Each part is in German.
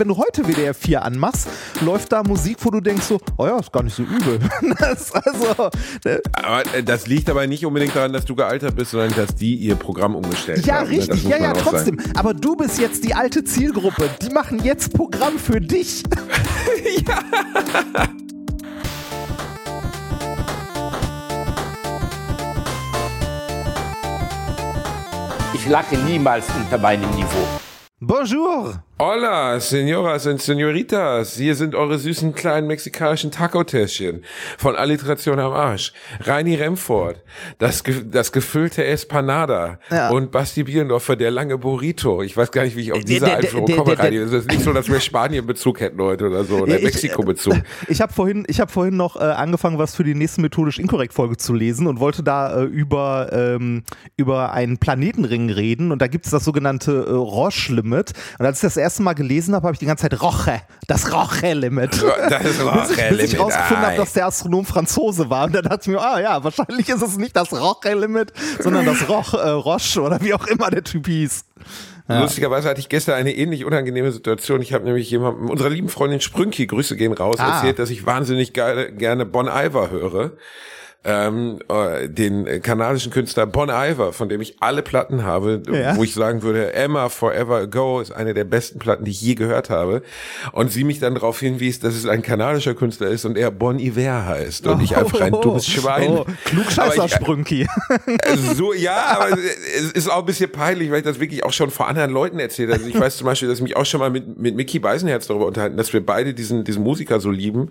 wenn du heute WDR 4 anmachst, läuft da Musik, wo du denkst so, oh ja, ist gar nicht so übel. Das, also, ne? aber äh, das liegt aber nicht unbedingt daran, dass du gealtert bist, sondern dass die ihr Programm umgestellt ja, haben. Ja, richtig, ja, ja, trotzdem. Sagen. Aber du bist jetzt die alte Zielgruppe. Die machen jetzt Programm für dich. ja. Ich lache niemals unter meinem Niveau. Bonjour. Hola, Senoras und Senoritas. Hier sind eure süßen kleinen mexikanischen Taco-Täschchen von Alliteration am Arsch. Reini Remford, das, das gefüllte Espanada ja. und Basti Bielendorfer, der lange Burrito. Ich weiß gar nicht, wie ich auf diese der, Einführung der, komme, Reini. Es ist nicht so, dass wir Spanien-Bezug hätten heute oder so, oder Mexiko-Bezug. Ich habe vorhin, ich hab vorhin noch äh, angefangen, was für die nächste methodisch inkorrekt Folge zu lesen und wollte da äh, über, ähm, über einen Planetenring reden und da gibt es das sogenannte äh, Roche-Limit. Und als ich das erste Mal gelesen habe, habe ich die ganze Zeit Roche, das Roche-Limit. Das ist Roche-Limit. Bis ich rausgefunden habe, dass der Astronom Franzose war. Und dann dachte ich mir, ah ja, wahrscheinlich ist es nicht das Roche-Limit, sondern das Roch, äh, Roche oder wie auch immer der Typ hieß. Ja. Lustigerweise hatte ich gestern eine ähnlich unangenehme Situation. Ich habe nämlich jemandem, unserer lieben Freundin Sprünki, Grüße gehen raus, ah. erzählt, dass ich wahnsinnig gerne Bon Iver höre ähm, äh, den kanadischen Künstler Bon Iver, von dem ich alle Platten habe, ja. wo ich sagen würde, Emma Forever Ago ist eine der besten Platten, die ich je gehört habe. Und sie mich dann darauf hinwies, dass es ein kanadischer Künstler ist und er Bon Iver heißt. Und oh, ich einfach ein dummes Schwein. Oh, Klugscheißer Sprünki. Äh, so, ja, aber es ist auch ein bisschen peinlich, weil ich das wirklich auch schon vor anderen Leuten erzählt habe. Also ich weiß zum Beispiel, dass ich mich auch schon mal mit, mit Mickey Beisenherz darüber unterhalten, dass wir beide diesen, diesen Musiker so lieben.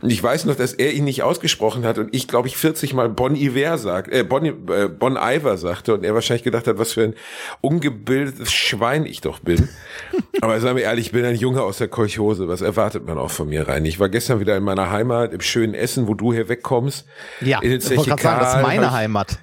Und ich weiß noch, dass er ihn nicht ausgesprochen hat und ich, glaube ich, 40 Mal Bon Iver sagt, äh, bon, äh, bon Iver sagte und er wahrscheinlich gedacht hat, was für ein ungebildetes Schwein ich doch bin. Aber sagen wir ehrlich, ich bin ein Junge aus der Kolchose. Was erwartet man auch von mir rein? Ich war gestern wieder in meiner Heimat, im schönen Essen, wo du hier wegkommst. Ja, ich wollte gerade sagen, das ist meine Heimat.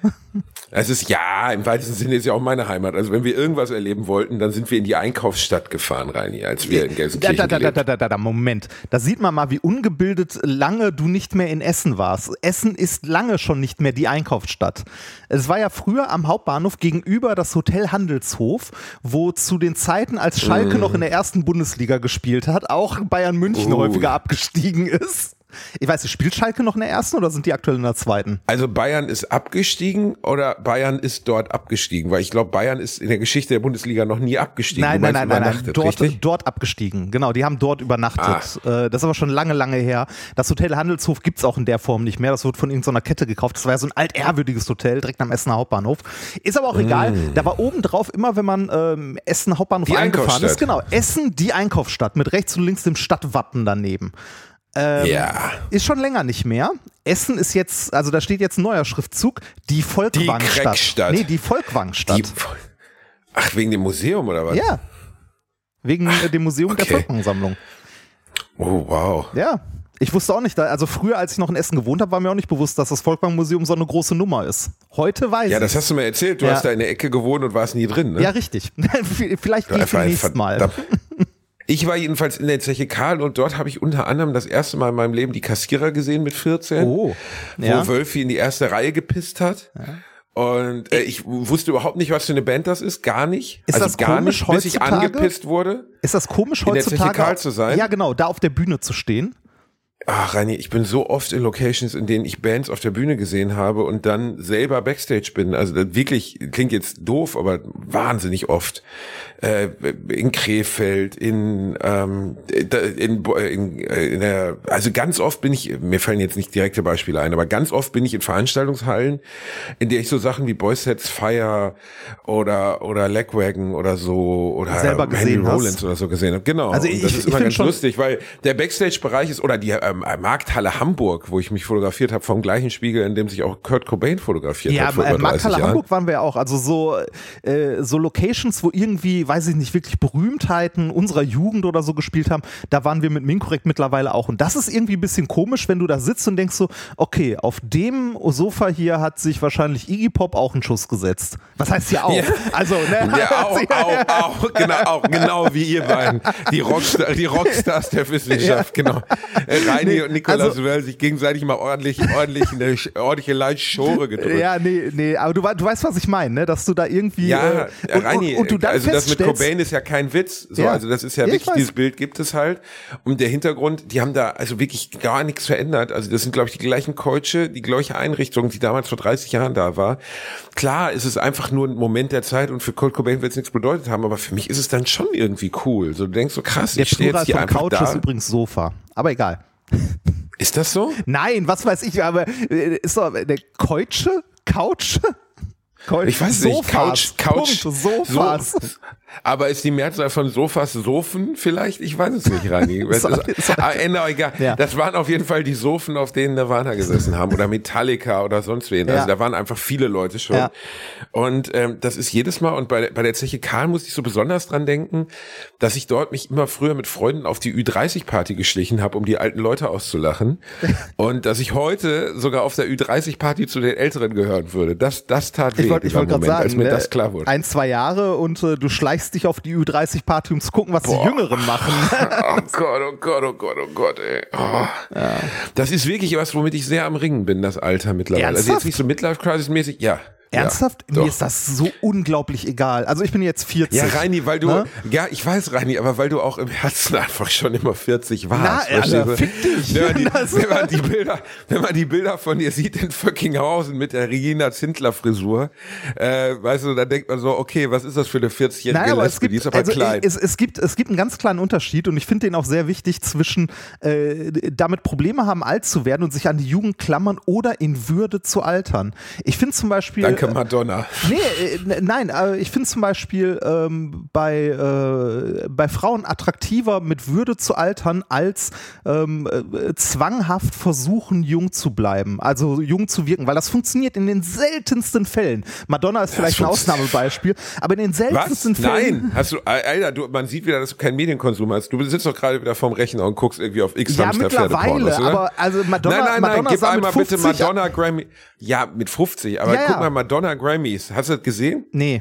Es ist ja, im weitesten Sinne ist ja auch meine Heimat. Also wenn wir irgendwas erleben wollten, dann sind wir in die Einkaufsstadt gefahren, Reini, als wir in Gelsenkirchen da, da, da, da, da, da, da, Moment. Da sieht man mal, wie ungebildet lange du nicht mehr in Essen warst. Essen ist lange schon nicht mehr die Einkaufsstadt. Es war ja früher am Hauptbahnhof gegenüber das Hotel Handelshof, wo zu den Zeiten, als Schalke mm. noch in der ersten Bundesliga gespielt hat, auch Bayern München uh. häufiger abgestiegen ist. Ich weiß spielt Schalke noch in der ersten oder sind die aktuell in der zweiten? Also Bayern ist abgestiegen oder Bayern ist dort abgestiegen? Weil ich glaube, Bayern ist in der Geschichte der Bundesliga noch nie abgestiegen. Nein, nein, nein, nein, nein, dort, dort abgestiegen. Genau, die haben dort übernachtet. Ah. Äh, das ist aber schon lange, lange her. Das Hotel Handelshof gibt's auch in der Form nicht mehr. Das wird von irgendeiner Kette gekauft. Das war ja so ein altehrwürdiges Hotel direkt am Essener Hauptbahnhof. Ist aber auch mm. egal. Da war oben drauf immer, wenn man ähm, Essen Hauptbahnhof die eingefahren ist, genau, Essen die Einkaufsstadt mit rechts und links dem Stadtwappen daneben. Ähm, ja. Ist schon länger nicht mehr. Essen ist jetzt, also da steht jetzt ein neuer Schriftzug, die Volkwangstadt. Die nee, die Volkwangstadt. Die, ach, wegen dem Museum oder was? Ja. Wegen ach, dem Museum okay. der Volkwangsammlung. Oh, wow. Ja. Ich wusste auch nicht, also früher, als ich noch in Essen gewohnt habe, war mir auch nicht bewusst, dass das Volkwang-Museum so eine große Nummer ist. Heute weiß ich. Ja, das hast du mir erzählt. Du ja. hast da in der Ecke gewohnt und warst nie drin, ne? Ja, richtig. Vielleicht gehe ich nächstes Mal. Ich war jedenfalls in der Zeche Karl und dort habe ich unter anderem das erste Mal in meinem Leben die Kassierer gesehen mit 14, oh, ja. wo Wölfi in die erste Reihe gepisst hat. Ja. Und äh, ich wusste überhaupt nicht, was für eine Band das ist, gar nicht. Ist also das gar komisch nicht, bis ich angepisst wurde. Ist das komisch heutzutage? In der Zeche Karl zu sein? Ja, genau, da auf der Bühne zu stehen. Ach, Reini, ich bin so oft in Locations, in denen ich Bands auf der Bühne gesehen habe und dann selber Backstage bin. Also wirklich, klingt jetzt doof, aber wahnsinnig oft. Äh, in Krefeld, in, ähm, in, in, in der, also ganz oft bin ich, mir fallen jetzt nicht direkte Beispiele ein, aber ganz oft bin ich in Veranstaltungshallen, in der ich so Sachen wie Boys Sets Fire oder, oder Legwagon oder so oder selber Henry Rollins hast. oder so gesehen habe. Genau. Also ich, das ist immer ganz lustig, weil der Backstage-Bereich ist, oder die ähm, Markthalle Hamburg, wo ich mich fotografiert habe, vom gleichen Spiegel, in dem sich auch Kurt Cobain fotografiert ja, hat. Ja, äh, Markthalle Jahren. Hamburg waren wir auch. Also so, äh, so Locations, wo irgendwie weiß ich nicht, wirklich Berühmtheiten unserer Jugend oder so gespielt haben, da waren wir mit Minkorrekt mittlerweile auch. Und das ist irgendwie ein bisschen komisch, wenn du da sitzt und denkst so, okay, auf dem Sofa hier hat sich wahrscheinlich Iggy Pop auch einen Schuss gesetzt. Was heißt hier auch? Ja. Also, ne? Ja, auch, auch, auch, genau, auch, genau wie ihr beiden. Die, Rockstar, die Rockstars der Wissenschaft, ja. genau. Äh, Reini Nee, und Nikolaus also- werden sich gegenseitig mal ordentlich, ordentlich eine ordentliche Leischore gedrückt. Ja, nee, nee, aber du, du weißt, was ich meine, ne? dass du da irgendwie. Ja, äh, und, Reini, und, und also das mit Cobain ist ja kein Witz. So, Ja. also das ist ja, Ja, ich wirklich, dieses Bild gibt es halt. Und der Hintergrund, die haben da also wirklich gar nichts verändert. Also das sind, glaube ich, die gleichen Keutsche, die gleiche Einrichtung, die damals vor 30 Jahren da war. Klar, ist es einfach nur ein Moment der Zeit und für Kurt Cobain wird es nichts bedeutet haben, aber für mich ist es dann schon irgendwie cool. So, du denkst so, krass, Der ich stehe jetzt hier einfach Couch da. ist übrigens Sofa. Aber egal. Ist das so? Nein, was weiß ich, aber äh, ist doch eine Keutsche? Couch? Couch? Ich weiß nicht, Couch, Couch, Punkt, Sofas. So, aber ist die Mehrzahl von Sofas Sofen vielleicht? Ich weiß es nicht, Rani. Es ist, ah, auch egal. Ja. Das waren auf jeden Fall die Sofen, auf denen Nirvana gesessen haben oder Metallica oder sonst wen. Also Ja. da waren einfach viele Leute schon. Ja. Und ähm, das ist jedes Mal, und bei, der- bei der Zeche Karl muss ich so besonders dran denken, dass ich dort mich immer früher mit Freunden auf die Ü30-Party geschlichen habe, um die alten Leute auszulachen. und dass ich heute sogar auf der Ü30-Party zu den Älteren gehören würde. Das, das tat weh, Ich wollte ich wollt gerade Moment, sagen, als mir ne, das klar wurde. ein, zwei Jahre und äh, du schleichst dich auf die Ü30-Party, um zu gucken, was die Jüngeren machen. Oh Gott, oh Gott, oh Gott, oh Gott, ey. Oh. Das ist wirklich was, womit ich sehr am Ringen bin, das Alter mittlerweile. Also Ernsthaft? jetzt nicht so Midlife-Crisis-mäßig, ja. Ernsthaft? Ja, Mir ist das so unglaublich egal. Also ich bin jetzt 40. Ja, Reini, weil du, Ne? ja, ich weiß, Reini, aber weil du auch im Herzen einfach schon immer 40 warst. Na, Alter, fick dich. Wenn man, die, wenn, man die Bilder, wenn man die Bilder von dir sieht in Föckinghausen mit der Regina Zindler Frisur, äh, weißt du, dann denkt man so, okay, was ist das für eine 40-jährige Nein, aber es Lesbe? gibt, die ist aber also klein. Es, es, gibt, es gibt einen ganz kleinen Unterschied und ich finde den auch sehr wichtig zwischen äh, damit Probleme haben, alt zu werden und sich an die Jugend klammern oder in Würde zu altern. Ich finde zum Beispiel. Danke, äh, Madonna. Nee, äh, nein, äh, ich finde zum Beispiel ähm, bei, äh, bei Frauen attraktiver, mit Würde zu altern, als ähm, äh, zwanghaft versuchen, jung zu bleiben, also jung zu wirken, weil das funktioniert in den seltensten Fällen. Madonna ist vielleicht ein Ausnahmebeispiel, aber in den Was? seltensten Fällen. Nein, hast du, Alter, du, man sieht wieder, dass du keinen Medienkonsum hast. Du sitzt doch gerade wieder vorm Rechner und guckst irgendwie auf X Ja, mittlerweile, aber also Madonna, nein, nein, Madonna nein, gib sah mit einmal bitte 50 Madonna Grammy. Ja, mit 50, aber Ja, guck ja. mal Madonna Grammys. Hast du das gesehen? Nee.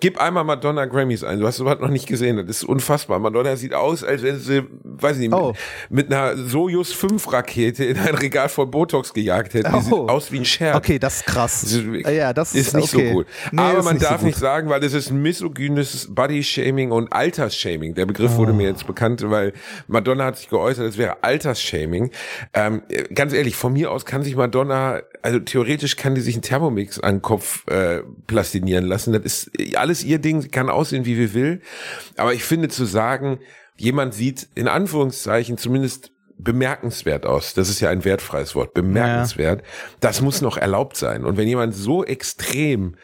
Gib einmal Madonna Grammys ein. Du hast sowas noch nicht gesehen. Das ist unfassbar. Madonna sieht aus, als wenn sie, weiß ich nicht, Oh. mit, mit einer Soyuz 5 Rakete in ein Regal voll Botox gejagt hätte. Die Oh. sieht aus wie ein Scherz. Okay, das ist krass. Das ist, ja, das ist nicht okay. so gut. Nee, Aber man nicht so darf gut. nicht sagen, weil es ist misogynes Body-Shaming und Altersshaming. Der Begriff wurde Oh. mir jetzt bekannt, weil Madonna hat sich geäußert, es wäre Altersshaming. Ähm, ganz ehrlich, von mir aus kann sich Madonna, also theoretisch kann die sich einen Thermomix an den Kopf äh, plastinieren lassen. Das ist alles ihr Ding, kann aussehen, wie wir will. Aber ich finde zu sagen, jemand sieht in Anführungszeichen zumindest bemerkenswert aus. Das ist ja ein wertfreies Wort. Bemerkenswert. Das muss noch erlaubt sein. Und wenn jemand so extrem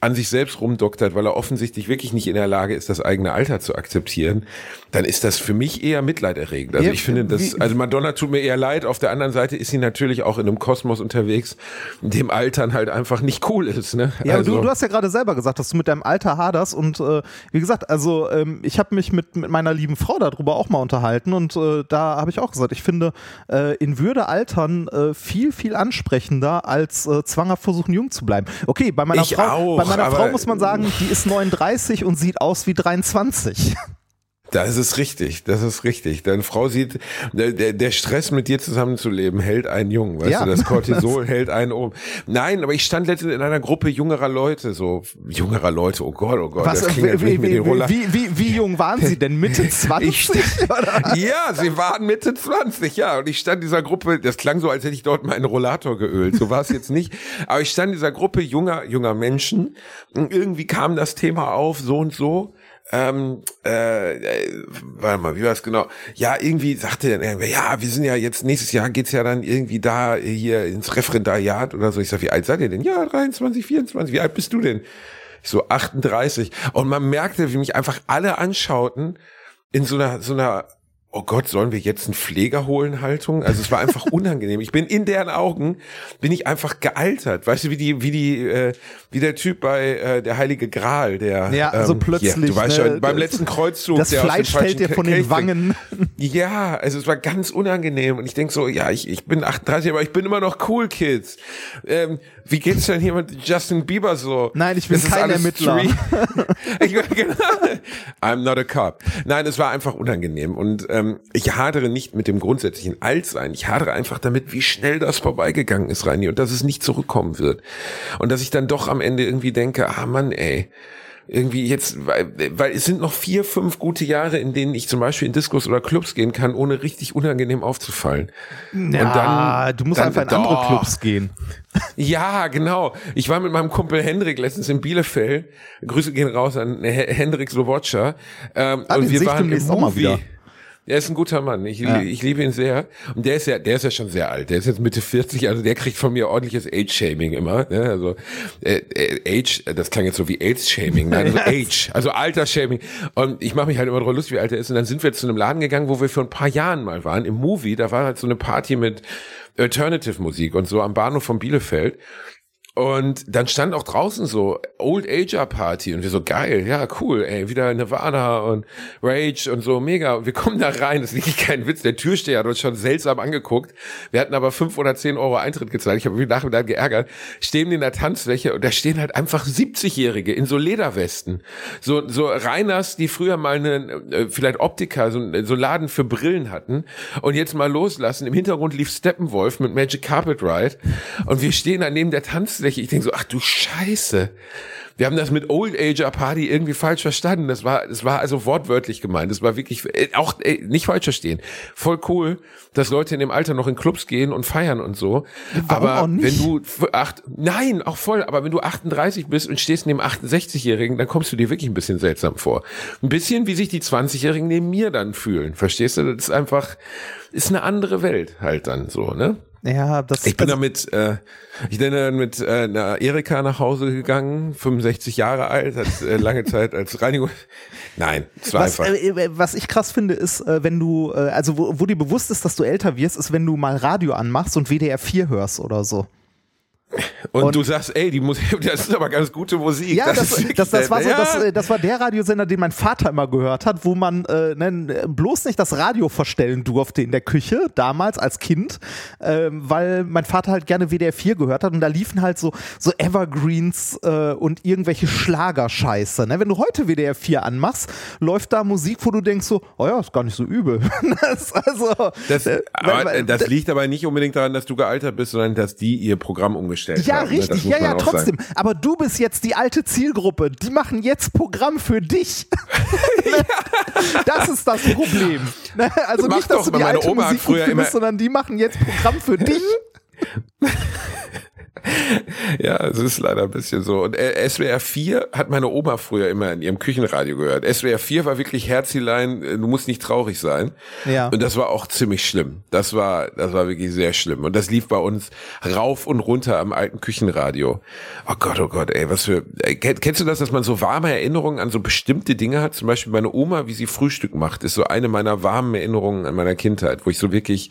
an sich selbst rumdoktert, weil er offensichtlich wirklich nicht in der Lage ist, das eigene Alter zu akzeptieren, dann ist das für mich eher mitleiderregend. Also Ja, ich finde das, also Madonna tut mir eher leid. Auf der anderen Seite ist sie natürlich auch in einem Kosmos unterwegs, in dem Altern halt einfach nicht cool ist. Ne? Ja, also, du, du hast ja gerade selber gesagt, dass du mit deinem Alter haderst und äh, wie gesagt, also ähm, ich habe mich mit, mit meiner lieben Frau darüber auch mal unterhalten und äh, da habe ich auch gesagt, ich finde äh, in Würde altern äh, viel, viel ansprechender als äh, zwanghaft versuchen, jung zu bleiben. Okay, bei meiner Ich Frau, auch, bei meiner Frau muss man sagen, die ist 39 und sieht aus wie 23. Das ist richtig, das ist richtig. Deine Frau sieht, der, der Stress mit dir zusammenzuleben hält einen jung, weißt Ja. du, das Cortisol hält einen um. Nein, aber ich stand letztens in einer Gruppe jungerer Leute, so jungerer Leute, oh Gott, oh Gott, Was, das klingt, wie, wie, wie, wie, wie jung waren sie denn? Mitte 20? oder? Ja, sie waren Mitte 20, ja. Und ich stand in dieser Gruppe, das klang so, als hätte ich dort meinen Rollator geölt. So war es jetzt nicht. Aber ich stand in dieser Gruppe junger, junger Menschen. Und irgendwie kam das Thema auf, so und so. Ähm, äh, äh, warte mal, wie war es genau? Ja, irgendwie sagte dann irgendwer, ja, wir sind ja jetzt, nächstes Jahr geht's ja dann irgendwie da hier ins Referendariat oder so. Ich sag, wie alt seid ihr denn? Ja, 23, 24, wie alt bist du denn? Ich so 38. Und man merkte, wie mich einfach alle anschauten in so einer, so einer, oh Gott, sollen wir jetzt einen Pfleger holen Haltung? Also es war einfach unangenehm. Ich bin in deren Augen, bin ich einfach gealtert. Weißt du, wie die, wie die, äh, wie der Typ bei äh, der Heilige Gral, der Ja, so ähm, plötzlich, Ja, du weißt ne, schon, beim das- letzten Kreuzzug, Das der Fleisch fällt dir von den Kelch Wangen. ja, also es war ganz unangenehm und ich denk so, ja, ich, ich bin 38, aber ich bin immer noch cool, Kids. Ähm, wie geht's denn hier mit Justin Bieber so? Nein, ich bin Das kein Ermittler. ich, genau, I'm not a cop. Nein, es war einfach unangenehm und ähm, ich hadere nicht mit dem grundsätzlichen Altsein. Ich hadere einfach damit, wie schnell das vorbeigegangen ist, Reini, und dass es nicht zurückkommen wird. Und dass ich dann doch am Ende irgendwie denke, ah Mann, ey, irgendwie jetzt, weil, weil es sind noch vier, fünf gute Jahre, in denen ich zum Beispiel in Diskos oder Clubs gehen kann, ohne richtig unangenehm aufzufallen. Ja, und dann, du musst dann, einfach in andere Clubs gehen. Ja, genau. Ich war mit meinem Kumpel Hendrik letztens in Bielefeld. Grüße gehen raus an Hendrik Slowotscher. Ähm, ah, und wir waren im Movie. Er ist ein guter Mann. Ich, ja. ich liebe ihn sehr. Und der ist ja, der ist ja schon sehr alt. Der ist jetzt Mitte 40, also der kriegt von mir ordentliches Age-Shaming immer. Ne? Also äh, äh, Age, das klang jetzt so wie AIDS-Shaming, nein, also Age, also Alter-Shaming. Und ich mache mich halt immer darüber lustig, wie alt er ist. Und dann sind wir zu einem Laden gegangen, wo wir vor ein paar Jahren mal waren, im Movie. Da war halt so eine Party mit Alternative-Musik und so am Bahnhof von Bielefeld. Und dann stand auch draußen so Old Ager Party und wir so geil, ja cool, ey, wieder Nirvana und Rage und so mega. Und wir kommen da rein, das ist wirklich kein Witz. Der Türsteher hat uns schon seltsam angeguckt. Wir hatten aber fünf oder zehn Euro Eintritt gezahlt. Ich habe mich nachher geärgert. Stehen in der Tanzfläche und da stehen halt einfach 70-Jährige in so Lederwesten, so so Reiners, die früher mal eine äh, vielleicht Optiker, so, so Laden für Brillen hatten und jetzt mal loslassen. Im Hintergrund lief Steppenwolf mit Magic Carpet Ride und wir stehen da neben der Tanzfläche Oberfläche. Ich denke so, ach du Scheiße. Wir haben das mit Old Ager Party irgendwie falsch verstanden. Das war, das war also wortwörtlich gemeint. Das war wirklich, äh, auch äh, nicht falsch verstehen. Voll cool, dass Leute in dem Alter noch in Clubs gehen und feiern und so. Warum aber wenn du acht, nein, auch voll. Aber wenn du 38 bist und stehst neben 68-Jährigen, dann kommst du dir wirklich ein bisschen seltsam vor. Ein bisschen, wie sich die 20-Jährigen neben mir dann fühlen. Verstehst du? Das ist einfach, ist eine andere Welt halt dann so, ne? Ja, das Ich bin also, damit, äh, ich bin dann mit äh, einer Erika nach Hause gegangen, 65 Jahre alt, hat äh, lange Zeit als Reinigung. Nein, es war was, einfach. Äh, was ich krass finde, ist, äh, wenn du, äh, also wo, wo dir bewusst ist, dass du älter wirst, ist, wenn du mal Radio anmachst und WDR 4 hörst oder so. Und, und, du sagst, ey, die Musik, das ist aber ganz gute Musik. Ja, das, das, das, das war so, ja. das, äh, das war der Radiosender, den mein Vater immer gehört hat, wo man äh, ne, bloß nicht das Radio verstellen durfte in der Küche, damals als Kind, äh, weil mein Vater halt gerne WDR 4 gehört hat und da liefen halt so, so Evergreens äh, und irgendwelche Schlagerscheiße. Ne? Wenn du heute WDR 4 anmachst, läuft da Musik, wo du denkst so, oh ja, ist gar nicht so übel. das, also, äh, aber, weil, das liegt aber nicht unbedingt daran, dass du gealtert bist, sondern dass die ihr Programm umgestellt gestellt ja, haben. Ne? richtig, ja, ja, trotzdem. Sagen. Aber du bist jetzt die alte Zielgruppe. Die machen jetzt Programm für dich. das ist das Problem. Ne? Also das nicht, dass du die alte Oma Musik früher findest, sondern die machen jetzt Programm für dich. ja, es ist leider ein bisschen so. Und äh, SWR 4 hat meine Oma früher immer in ihrem Küchenradio gehört. SWR 4 war wirklich Herzilein, äh, du musst nicht traurig sein. Ja. Und das war auch ziemlich schlimm. Das war, das war wirklich sehr schlimm. Und das lief bei uns rauf und runter am alten Küchenradio. Oh Gott, oh Gott, ey, was für, ey, kennst du das, dass man so warme Erinnerungen an so bestimmte Dinge hat? Zum Beispiel meine Oma, wie sie Frühstück macht, ist so eine meiner warmen Erinnerungen an meiner Kindheit, wo ich so wirklich,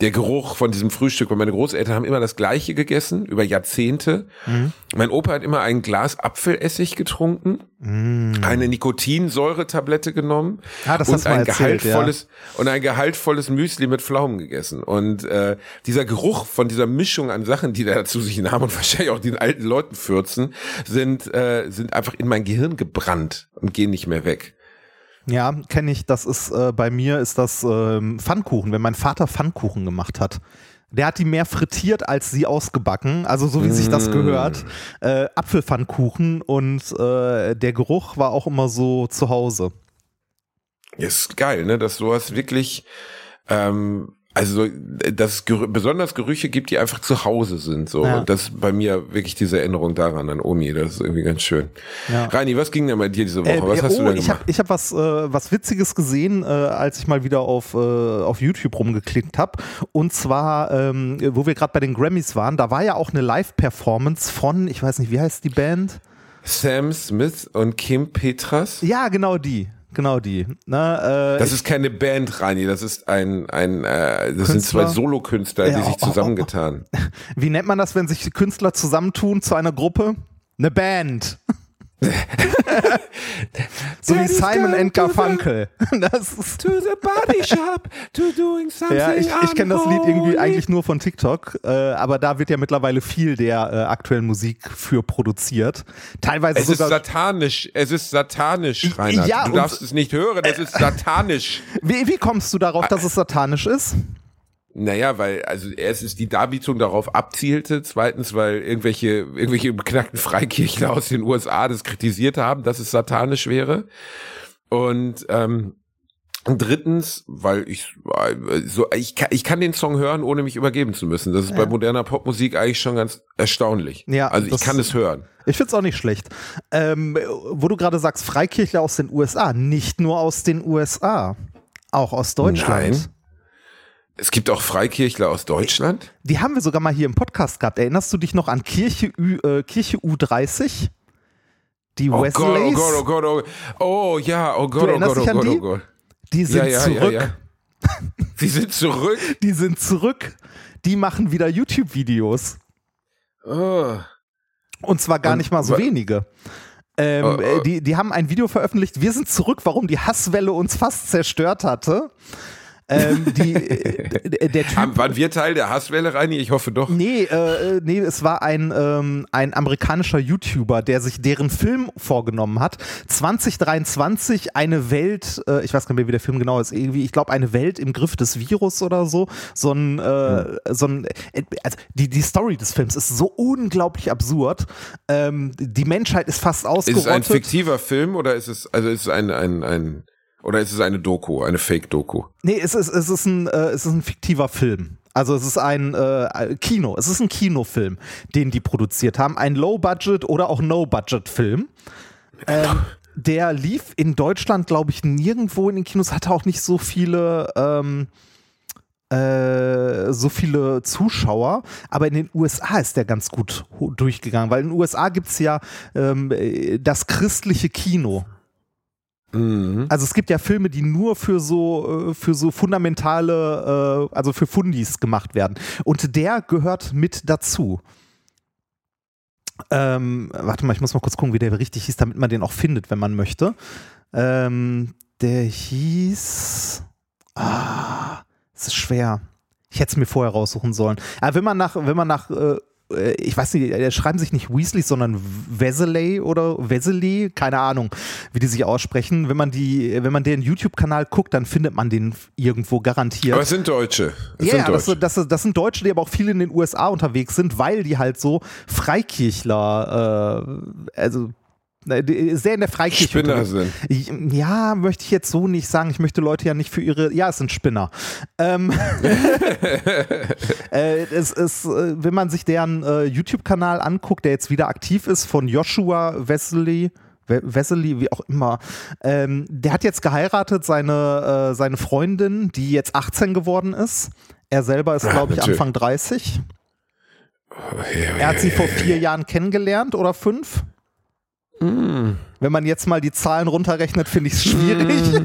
der Geruch von diesem Frühstück, weil meine Großeltern haben immer das Gleiche gegessen, über Jahrzehnte. Mhm. Mein Opa hat immer ein Glas Apfelessig getrunken, mhm. eine Nikotinsäuretablette genommen ah, und ein erzählt, gehaltvolles ja. und ein gehaltvolles Müsli mit Pflaumen gegessen. Und äh, dieser Geruch von dieser Mischung an Sachen, die da zu sich nahmen und wahrscheinlich auch den alten Leuten fürzen, sind äh, sind einfach in mein Gehirn gebrannt und gehen nicht mehr weg. Ja, kenne ich. Das ist äh, bei mir ist das ähm, Pfannkuchen, wenn mein Vater Pfannkuchen gemacht hat. Der hat die mehr frittiert als sie ausgebacken, also so wie sich das mm. gehört. Äh, Apfelpfannkuchen und äh, der Geruch war auch immer so zu Hause. Ist geil, ne? Dass sowas wirklich ähm, also dass es besonders Gerüche gibt, die einfach zu Hause sind. So. Ja. Und das ist bei mir wirklich diese Erinnerung daran an Omi. Das ist irgendwie ganz schön. Ja. Reini, was ging denn bei dir diese Woche? Äh, was hast oh, du denn gemacht? Ich habe ich hab was, äh, was Witziges gesehen, äh, als ich mal wieder auf, äh, auf YouTube rumgeklickt habe. Und zwar, ähm, wo wir gerade bei den Grammys waren, da war ja auch eine Live-Performance von, ich weiß nicht, wie heißt die Band? Sam Smith und Kim Petras? Ja, genau die genau die. Na, äh, das ist keine Band, Rani, das ist ein, ein äh, das Künstler? sind zwei Solokünstler, ja, die sich zusammengetan. Wie nennt man das, wenn sich Künstler zusammentun zu einer Gruppe? Eine Band. so wie Simon and Garfunkel. Das ist, To the body shop, to doing something ja, ich, ich kenne das Lied irgendwie eigentlich nur von TikTok, äh, aber da wird ja mittlerweile viel der äh, aktuellen Musik für produziert. Teilweise Es ist satanisch, es ist satanisch, Reinhard. Ja, du darfst es nicht hören, es ist satanisch. Wie, wie kommst du darauf, dass es satanisch ist? Naja, weil, also erstens die Darbietung darauf abzielte, zweitens, weil irgendwelche, irgendwelche beknackten Freikirchler aus den USA das kritisiert haben, dass es satanisch wäre. Und ähm, drittens, weil ich so, ich kann, ich kann den Song hören, ohne mich übergeben zu müssen. Das ist bei moderner Popmusik eigentlich schon ganz erstaunlich. Ja, also ich kann es hören. Ich find's auch nicht schlecht. Ähm, wo du gerade sagst, Freikirchler aus den USA, nicht nur aus den USA, auch aus Deutschland. Nein. Es gibt auch Freikirchler aus Deutschland. Die haben wir sogar mal hier im Podcast gehabt. Erinnerst du dich noch an Kirche, Ü, äh, Kirche U30? Die Oh Gott, oh Wesleys? Gott, oh Gott, oh Gott. Oh ja, oh Gott, oh erinnerst Gott, oh Gott, die? oh Gott. Die sind ja, ja, zurück. Ja. Sie sind zurück. Die sind zurück. Die machen wieder YouTube-Videos. Oh. Und zwar gar Und nicht mal so wenige. Ähm, Oh, oh. äh, Die, die haben ein Video veröffentlicht, wir sind zurück, warum die Hasswelle uns fast zerstört hatte. Ähm, die, äh, der Typ, Haben, waren wir Teil der Hasswelle, Reini? Ich hoffe doch. Nee, äh, nee, es war ein, ähm, ein amerikanischer YouTuber, der sich deren Film vorgenommen hat. 2023 eine Welt, äh, ich weiß gar nicht mehr, wie der Film genau ist, irgendwie, ich glaube, eine Welt im Griff des Virus oder so. So ein, äh, so ein äh, also die, die Story des Films ist so unglaublich absurd. Ähm, die Menschheit ist fast Ist es ein ausgerottet. fiktiver Film oder ist es, also ist es ein, ein, ein, oder ist es eine Doku, eine Fake-Doku? Nee, es ist, es ist, ein, äh, es ist ein fiktiver Film. Also es ist ein äh, Kino, es ist ein Kinofilm, den die produziert haben. Ein Low-Budget oder auch No-Budget-Film. Ähm, der lief in Deutschland, glaube ich, nirgendwo in den Kinos, hatte auch nicht so viele, ähm, äh, so viele Zuschauer, aber in den USA ist der ganz gut durchgegangen, weil in den USA gibt es ja ähm, äh, das christliche Kino. Mhm. Also es gibt ja Filme, die nur für so äh, für so fundamentale, äh, also für Fundis gemacht werden. Und der gehört mit dazu. Ähm, warte mal, ich muss mal kurz gucken, wie der richtig hieß, damit man den auch findet, wenn man möchte. Ähm, der hieß. Ah, es ist schwer. Ich hätte es mir vorher raussuchen sollen. Aber wenn man nach, wenn man nach äh, ich weiß nicht, äh, schreiben sich nicht Weasley, sondern Wesley oder Wesley, keine Ahnung, wie die sich aussprechen. Wenn man die, wenn man den YouTube-Kanal guckt, dann findet man den irgendwo garantiert. Aber es sind Deutsche. Es Ja, sind das, das, das sind Deutsche, die aber auch viel in den USA unterwegs sind, weil die halt so Freikirchler, äh, also äh, sehr in der Freikirche Spinner sind. Ja, möchte ich jetzt so nicht sagen. Ich möchte Leute ja nicht für ihre. Ja, es sind Spinner. Ähm, äh, es ist, äh, wenn man sich deren äh, YouTube-Kanal anguckt, der jetzt wieder aktiv ist, von Joshua Wesley. We- Wesley, wie auch immer. Ähm, der hat jetzt geheiratet, seine, äh, seine Freundin, die jetzt 18 geworden ist. Er selber ist, Ah, glaube ich. Anfang 30. Er hat sie vor vier Jahren kennengelernt oder fünf. Mm. Wenn man jetzt mal die Zahlen runterrechnet, finde ich es schwierig.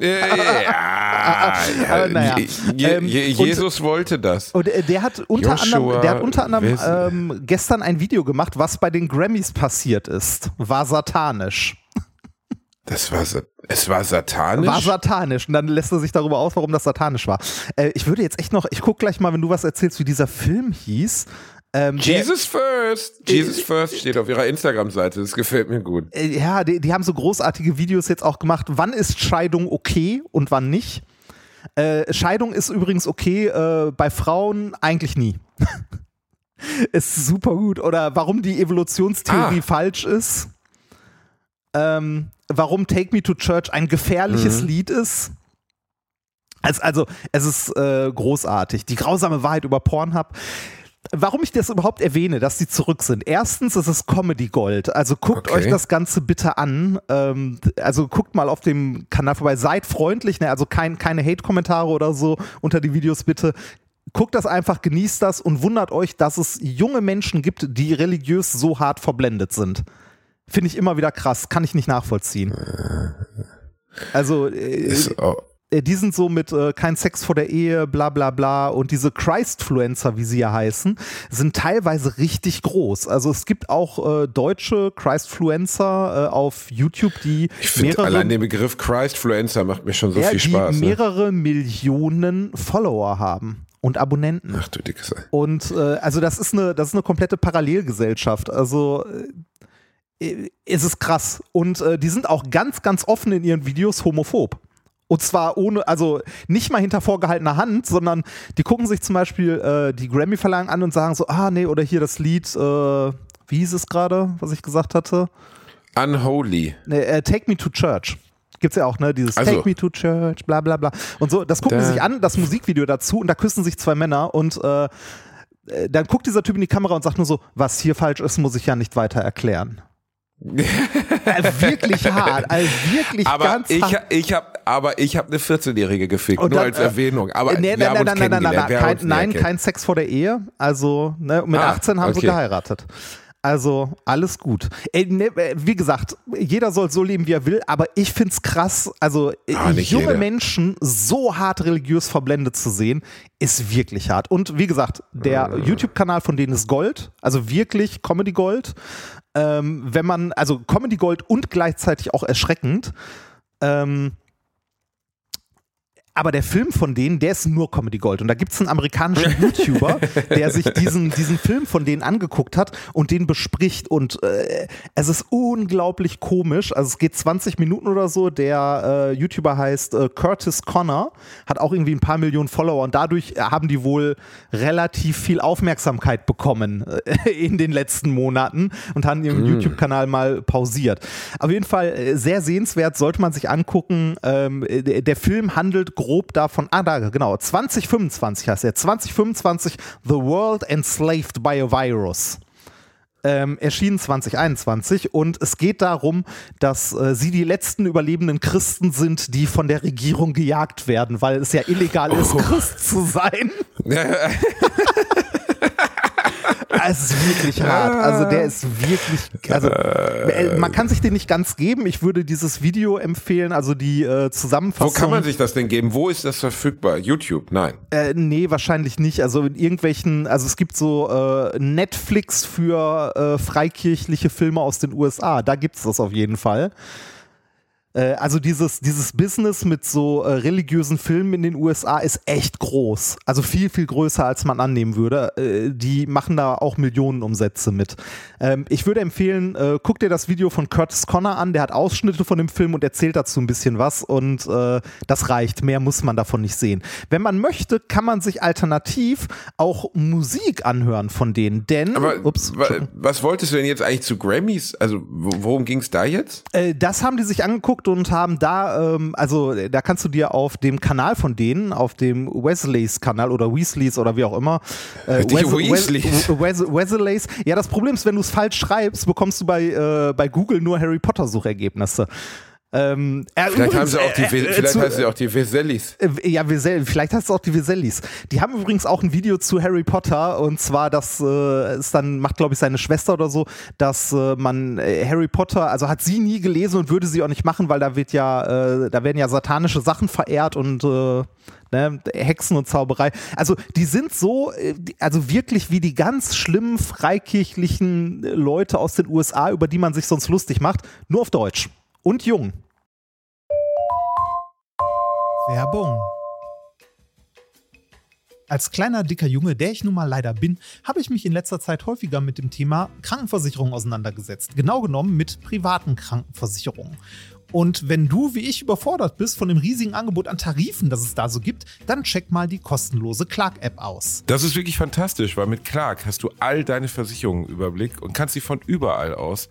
Ja, Aber naja. Je, je, und- Jesus wollte das. Und der hat unter Joshua anderem, der hat unter anderem ähm, gestern ein Video gemacht, was bei den Grammys passiert ist. War satanisch. Das war, es war satanisch. War satanisch. Und dann lässt er sich darüber aus, warum das satanisch war. Äh, ich würde jetzt echt noch, ich gucke gleich mal, wenn du was erzählst, wie dieser Film hieß. Ähm, Jesus First. Jesus First steht auf ihrer Instagram-Seite. Das gefällt mir gut. äh, ja, die, die haben so großartige Videos jetzt auch gemacht. Wann ist Scheidung okay und wann nicht? Äh, Scheidung ist übrigens okay, äh, bei Frauen eigentlich nie. ist super gut. Oder warum die Evolutionstheorie Ah. falsch ist. Ähm, warum Take Me to Church ein gefährliches Mhm. Lied ist. Also, also es ist äh, großartig. Die grausame Wahrheit über Pornhub. Warum ich das überhaupt erwähne, dass die zurück sind. Erstens ist es Comedy Gold. Also guckt Okay. euch das Ganze bitte an. Ähm, also guckt mal auf dem Kanal vorbei. Seid freundlich, ne? also kein, keine Hate-Kommentare oder so unter die Videos bitte. Guckt das einfach, genießt das und wundert euch, dass es junge Menschen gibt, die religiös so hart verblendet sind. Finde ich immer wieder krass, kann ich nicht nachvollziehen. Also, äh, Ist, die sind so mit äh, kein Sex vor der Ehe, bla bla bla und diese Christfluencer, wie sie ja heißen, sind teilweise richtig groß. Also es gibt auch äh, deutsche Christfluencer äh, auf YouTube, die Ich finde mehrere, allein den Begriff Christfluencer macht mir schon so ja, viel die Spaß. Ne? mehrere Millionen Follower haben und Abonnenten. Ach du dickes Ei. Und äh, also das ist eine, das ist eine komplette Parallelgesellschaft. Also äh, es ist krass. Und äh, die sind auch ganz, ganz offen in ihren Videos homophob. Und zwar ohne, also nicht mal hinter vorgehaltener Hand, sondern die gucken sich zum Beispiel äh, die Grammy-Verleihung an und sagen so, ah nee, oder hier das Lied, äh, wie hieß es gerade, was ich gesagt hatte? Unholy. Nee, äh, Take Me to Church. Gibt's ja auch, ne? Dieses Also. Take Me to Church, bla bla bla. Und so, das gucken Da- die sich an, das Musikvideo dazu und da küssen sich zwei Männer und äh, äh, dann guckt dieser Typ in die Kamera und sagt nur so, was hier falsch ist, muss ich ja nicht weiter erklären. Also wirklich hart, also wirklich Aber ganz ich, hart. ich habe aber ich habe eine 14-Jährige gefickt, Und nur dann, als äh, Erwähnung. Aber nee, wir nein, haben nein, uns nein, nein, kein, nein, kein Sex vor der Ehe. Also, ne, mit Ah, 18 haben sie okay. geheiratet. Also, alles gut. Ey, ne, äh, wie gesagt, jeder soll so leben, wie er will, aber ich find's krass, also äh, Ah, junge jeder. Menschen so hart religiös verblendet zu sehen, ist wirklich hart. Und wie gesagt, der Äh. YouTube-Kanal von denen ist Gold, also wirklich Comedy Gold. Ähm, wenn man, also Comedy Gold und gleichzeitig auch erschreckend. Ähm, aber der Film von denen, der ist nur Comedy Gold. Und da gibt es einen amerikanischen YouTuber, der sich diesen, diesen Film von denen angeguckt hat und den bespricht. Und äh, es ist unglaublich komisch. Also es geht 20 Minuten oder so. Der äh, YouTuber heißt äh, Curtis Connor, hat auch irgendwie ein paar Millionen Follower und dadurch haben die wohl relativ viel Aufmerksamkeit bekommen äh, in den letzten Monaten und haben ihren YouTube-Kanal mal pausiert. Auf jeden Fall äh, sehr sehenswert, sollte man sich angucken. Ähm, äh, der, der Film handelt grob davon, ah da, genau, 2025 heißt er, 2025 The World Enslaved by a Virus. Ähm, erschienen 2021 und es geht darum, dass äh, sie die letzten überlebenden Christen sind, die von der Regierung gejagt werden, weil es ja illegal ist, Christ zu sein. Es ist wirklich hart. Also der ist wirklich, also äh, man kann sich den nicht ganz geben. Ich würde dieses Video empfehlen, also die äh, Wo Zusammenfassung. kann man sich das denn geben? Wo ist das verfügbar? YouTube? Nein. Äh, nee, wahrscheinlich nicht. Also in irgendwelchen, also es gibt so äh, Netflix für äh, freikirchliche Filme aus den USA. Da gibt's das auf jeden Fall. Äh, also dieses, dieses Business mit so äh, religiösen Filmen in den USA ist echt groß. Also viel, viel größer, als man annehmen würde. Äh, die machen da auch Millionenumsätze mit. Ähm, ich würde empfehlen, äh, guck dir das Video von Curtis Connor an. Der hat Ausschnitte von dem Film und erzählt dazu ein bisschen was. Und äh, das reicht. Mehr muss man davon nicht sehen. Wenn man möchte, kann man sich alternativ auch Musik anhören von denen. Denn, Aber ups, wa was wolltest du denn jetzt eigentlich zu Grammys? Also wo- worum ging es da jetzt? Äh, das haben die sich angeguckt und haben da, ähm, also äh, da kannst du dir auf dem Kanal von denen, auf dem Wesleys Kanal oder Weasleys oder wie auch immer, äh, Die Weasleys. Wes Wes Wesleys. Ja, das Problem ist, wenn du es falsch schreibst, bekommst du bei, äh, bei Google nur Harry Potter Suchergebnisse. Ähm, äh, Vielleicht haben übrigens, sie auch die, äh, äh, vielleicht zu- heißen sie auch die Vesellis. äh, Ja, Vesel, vielleicht heißt es auch die Vesellis. Die haben übrigens auch ein Video zu Harry Potter und zwar, das äh, ist dann, macht glaube ich seine Schwester oder so, dass äh, man äh, Harry Potter, also hat sie nie gelesen und würde sie auch nicht machen, weil da wird ja, äh, da werden ja satanische Sachen verehrt und äh, ne, Hexen und Zauberei. Also die sind so, äh, also wirklich wie die ganz schlimmen freikirchlichen äh, Leute aus den USA, über die man sich sonst lustig macht, nur auf Deutsch. Und jung. Werbung. Als kleiner, dicker Junge, der ich nun mal leider bin, habe ich mich in letzter Zeit häufiger mit dem Thema Krankenversicherung auseinandergesetzt. Genau genommen mit privaten Krankenversicherungen. Und wenn du wie ich überfordert bist von dem riesigen Angebot an Tarifen, das es da so gibt, dann check mal die kostenlose Clark-App aus. Das ist wirklich fantastisch, weil mit Clark hast du all deine Versicherungen im Überblick und kannst sie von überall aus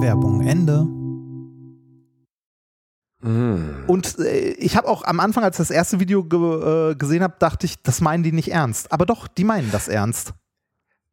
Werbung Ende. Und äh, ich habe auch am Anfang, als ich das erste Video ge äh, gesehen habe, dachte ich, das meinen die nicht ernst. Aber doch, die meinen das ernst.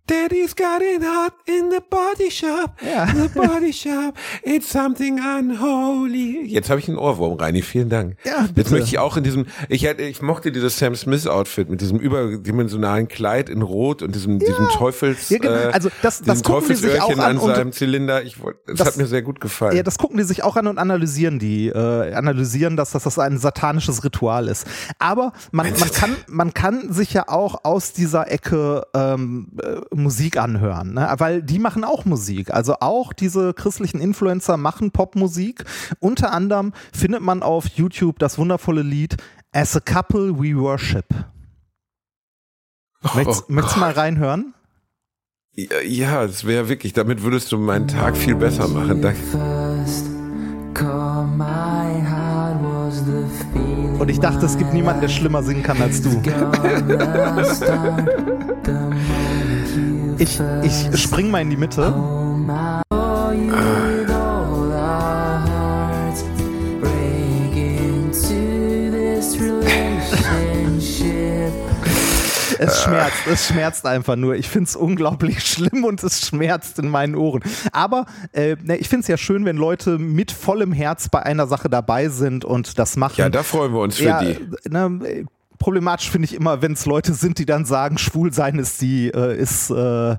Daddy's got it hot in the body shop. Ja. The body shop. It's something unholy. Jetzt habe ich einen Ohrwurm, Reini. Vielen Dank. Ja, Jetzt bitte. möchte ich auch in diesem, ich, ich mochte dieses Sam Smith Outfit mit diesem überdimensionalen Kleid in Rot und diesem, diesem Teufels, Ja, genau. äh, Also das- das gucken die sich auch an an seinem Zylinder. Ich das, Das- hat mir sehr gut gefallen. Ja, das gucken die sich auch an und analysieren die, äh, analysieren, dass, dass das ein satanisches Ritual ist. Aber man, man, kann, man kann sich ja auch aus dieser Ecke ähm, äh, Musik anhören, ne? weil die machen auch Musik. Also auch diese christlichen Influencer machen Popmusik. Unter anderem findet man auf YouTube das wundervolle Lied As a Couple We Worship. Möchtest, Oh möchtest du mal reinhören? Ja, ja, das wäre wirklich, damit würdest du meinen Tag viel besser machen. Danke. Und ich dachte, es gibt niemanden, der schlimmer singen kann als du. Ich, ich spring mal in die Mitte. Es schmerzt, es schmerzt einfach nur. Ich finde es unglaublich schlimm und es schmerzt in meinen Ohren. Aber äh, ne, ich finde es ja schön, wenn Leute mit vollem Herz bei einer Sache dabei sind und das machen. Ja, da freuen wir uns für Ja, die. ne, äh, problematisch finde ich immer, wenn es Leute sind, die dann sagen, schwul sein ist die, äh, ist äh,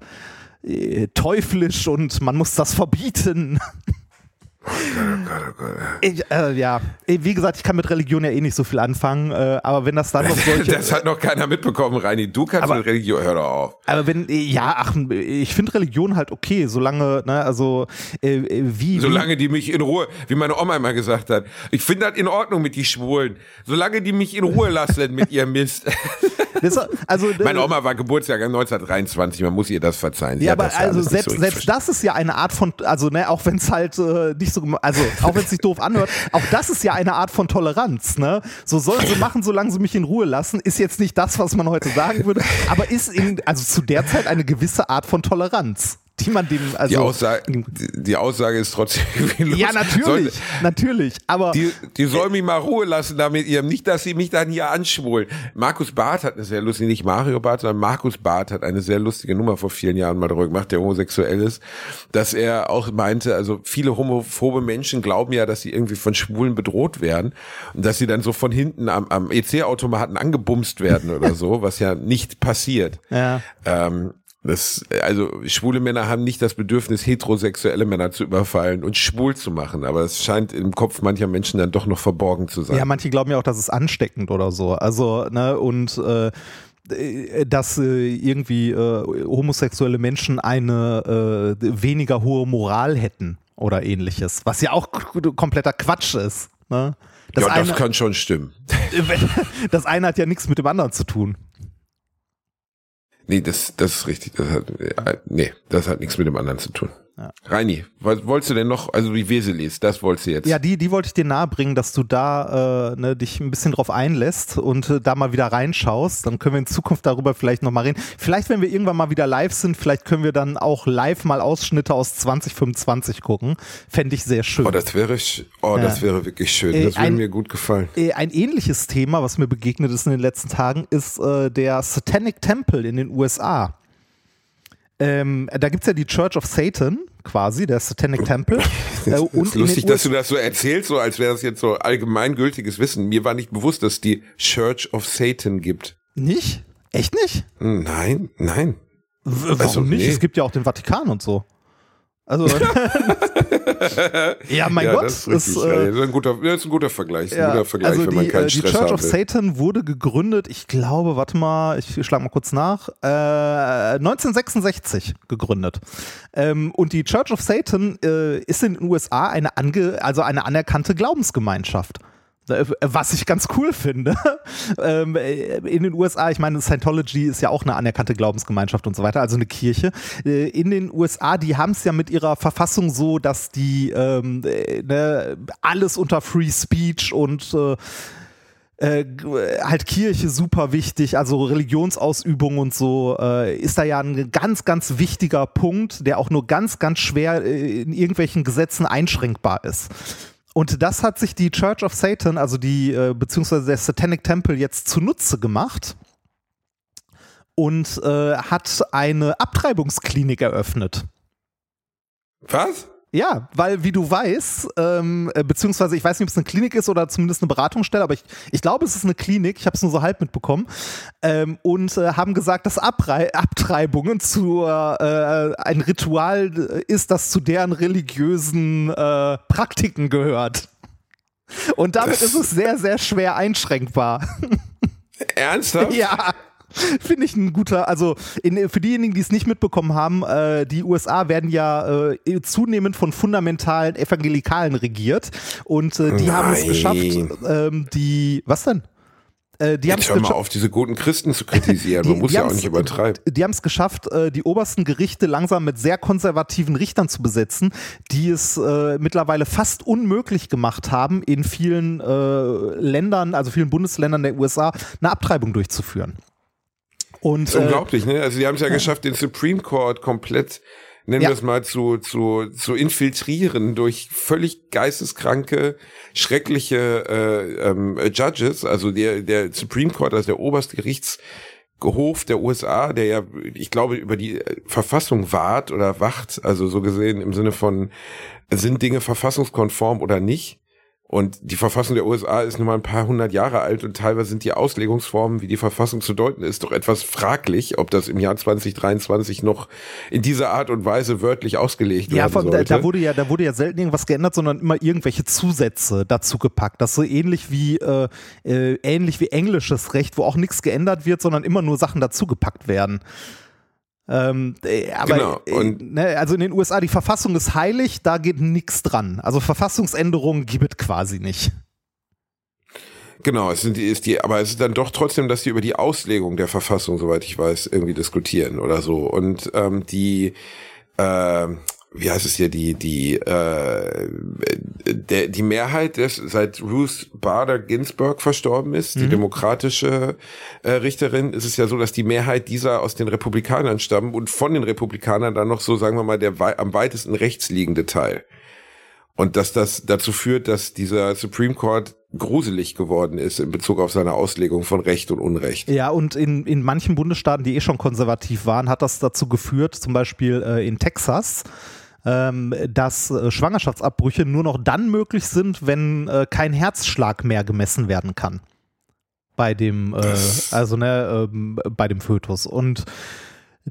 äh, teuflisch und man muss das verbieten. Ich, äh, ja, wie gesagt, ich kann mit Religion ja eh nicht so viel anfangen, äh, aber wenn das dann noch solche. Das hat noch keiner mitbekommen, Reini. Du kannst Aber- mit Religion, hör doch auf. aber wenn, ja, ach, ich finde Religion halt okay, solange, ne, also, äh, wie. Solange die mich in Ruhe, wie meine Oma immer gesagt hat, ich finde das in Ordnung mit die Schwulen. Solange die mich in Ruhe lassen mit ihrem Mist. das, also, Meine Oma war Geburtsjahr 1923, man muss ihr das verzeihen. Sie Ja, aber also nicht selbst, so selbst das ist ja eine Art von, also ne, auch wenn es halt äh, nicht so, gem- also auch wenn es sich doof anhört, auch das ist ja eine Art von Toleranz, ne? So sollen sie machen, solange sie mich in Ruhe lassen, ist jetzt nicht das, was man heute sagen würde, aber ist in, also zu der Zeit eine gewisse Art von Toleranz, die man dem, also Die Aussage, die, Aussage ist trotzdem irgendwie ja natürlich, Soll, natürlich, aber die, die soll mich mal Ruhe lassen damit ihrem, nicht, dass sie mich dann hier anschwulen. Markus Barth hat eine sehr lustige, nicht Mario Barth, sondern Markus Barth hat eine sehr lustige Nummer vor vielen Jahren mal darüber gemacht, der homosexuell ist, dass er auch meinte, also viele homophobe Menschen glauben ja, dass sie irgendwie von Schwulen bedroht werden und dass sie dann so von hinten am, am EC-Automaten angebumst werden oder so, was ja nicht passiert. ja. Ähm, das, also schwule Männer haben nicht das Bedürfnis, heterosexuelle Männer zu überfallen und schwul zu machen, aber es scheint im Kopf mancher Menschen dann doch noch verborgen zu sein. Ja, manche glauben ja auch, das ist ansteckend oder so. Also, ne, und äh, äh, dass äh, irgendwie äh, homosexuelle Menschen eine äh, weniger hohe Moral hätten oder ähnliches, was ja auch kompletter Quatsch ist. Ne? Das, ja, das eine, kann schon stimmen. das eine hat ja nichts mit dem anderen zu tun. Nee, das, das ist richtig. Das hat, äh, nee, das hat nichts mit dem anderen zu tun. Ja. Reini, was wolltest du denn noch, also die Weselis, das wolltest du jetzt. Ja, die, die wollte ich dir nahebringen, dass du da äh, ne, dich ein bisschen drauf einlässt und äh, da mal wieder reinschaust. Dann können wir in Zukunft darüber vielleicht nochmal reden. Vielleicht, wenn wir irgendwann mal wieder live sind, vielleicht können wir dann auch live mal Ausschnitte aus 2025 gucken. Fände ich sehr schön. Oh, das wäre, oh, Ja. das wäre wirklich schön. Äh, Das würde ein- mir gut gefallen. Äh, Ein ähnliches Thema, was mir begegnet ist in den letzten Tagen, ist äh, der Satanic Temple in den USA. Ähm, da gibt es ja die Church of Satan, quasi, der Satanic Temple. Äh, Das und lustig, dass du das so erzählst, so als wäre das jetzt so allgemeingültiges Wissen. Mir war nicht bewusst, dass es die Church of Satan gibt. Nicht? Echt nicht? Hm, Nein, nein. W warum Also, nicht? nee. Es gibt ja auch den Vatikan und so. Also, ja, mein ja, Gott. das ist, ist, äh, das ist ein guter, das ist ein guter Vergleich. Ein ja, guter Vergleich, also wenn die, man keinen äh, die Stress Church of. Satan wurde gegründet, ich glaube, warte mal, ich schlag mal kurz nach, äh, 1966 gegründet. Ähm, und die Church of Satan äh, ist in den USA eine, ange, also eine anerkannte Glaubensgemeinschaft. Äh, Was ich ganz cool finde. Ähm, äh, In den USA, ich meine, Scientology ist ja auch eine anerkannte Glaubensgemeinschaft und so weiter, also eine Kirche. Äh, In den USA, die haben es ja mit ihrer Verfassung so, dass die ähm, äh, ne, alles unter Free Speech und äh, halt Kirche super wichtig, also Religionsausübung und so, äh, ist da ja ein ganz, ganz wichtiger Punkt, der auch nur ganz, ganz schwer in irgendwelchen Gesetzen einschränkbar ist. Und das hat sich die Church of Satan, also die, äh, beziehungsweise der Satanic Temple jetzt zunutze gemacht und äh, hat eine Abtreibungsklinik eröffnet. Was? Ja, weil wie du weißt, ähm, äh, beziehungsweise ich weiß nicht, ob es eine Klinik ist oder zumindest eine Beratungsstelle, aber ich, ich glaube, es ist eine Klinik, ich habe es nur so halb mitbekommen, ähm, und äh, haben gesagt, dass Abrei Abtreibungen zu äh, ein Ritual äh, ist, das zu deren religiösen äh, Praktiken gehört. Und damit ist es sehr, sehr schwer einschränkbar. Ernsthaft? Ja. Finde ich ein guter, also in, für diejenigen, die es nicht mitbekommen haben, äh, die USA werden ja äh, zunehmend von fundamentalen Evangelikalen regiert und äh, die haben es Nein. geschafft, ähm, die, was denn? Äh, die haben mal auf, diese guten Christen zu kritisieren. Man muss ja auch nicht übertreiben. Die haben es geschafft, äh, die obersten Gerichte langsam mit sehr konservativen Richtern zu besetzen, die es äh, mittlerweile fast unmöglich gemacht haben, in vielen äh, Ländern, also vielen Bundesländern der USA, eine Abtreibung durchzuführen. Und Das ist unglaublich, ne? Also die haben es ja geschafft, den Supreme Court komplett, nennen Ja. wir es mal, zu, zu, zu infiltrieren durch völlig geisteskranke, schreckliche äh, ähm, Judges. Also der, der Supreme Court, also der oberste Gerichtshof der USA, der ja, ich glaube, über die äh, Verfassung wahrt oder wacht, also so gesehen im Sinne von, sind Dinge verfassungskonform oder nicht? Und die Verfassung der USA ist nun mal ein paar hundert Jahre alt und teilweise sind die Auslegungsformen, wie die Verfassung zu deuten ist, doch etwas fraglich, ob das im Jahr 2023 noch in dieser Art und Weise wörtlich ausgelegt Ja, werden von, da, sollte. da wurde ja, da wurde ja selten irgendwas geändert, sondern immer irgendwelche Zusätze dazu gepackt. Das ist so ähnlich wie äh, äh, ähnlich wie englisches Recht, wo auch nichts geändert wird, sondern immer nur Sachen dazugepackt werden. Ähm, äh, aber Genau, äh, und- ne, also in den USA die Verfassung ist heilig, da geht nichts dran. Also Verfassungsänderungen gibt es quasi nicht. Genau, es sind die, ist die, aber es ist dann doch trotzdem, dass die über die Auslegung der Verfassung, soweit ich weiß, irgendwie diskutieren oder so. Und ähm, die, äh, wie heißt es hier, die, die, äh, der, die Mehrheit, des, seit Ruth Bader Ginsburg verstorben ist, die demokratische äh, Richterin, ist es ja so, dass die Mehrheit dieser aus den Republikanern stammen und von den Republikanern dann noch so, sagen wir mal, der wei am weitesten rechts liegende Teil. Und dass das dazu führt, dass dieser Supreme Court gruselig geworden ist in Bezug auf seine Auslegung von Recht und Unrecht. Ja, und in, in manchen Bundesstaaten, die eh schon konservativ waren, hat das dazu geführt, zum Beispiel äh, in Texas, ähm, dass äh, Schwangerschaftsabbrüche nur noch dann möglich sind, wenn äh, kein Herzschlag mehr gemessen werden kann. Bei dem, äh, also ne, ähm, bei dem Fötus. Und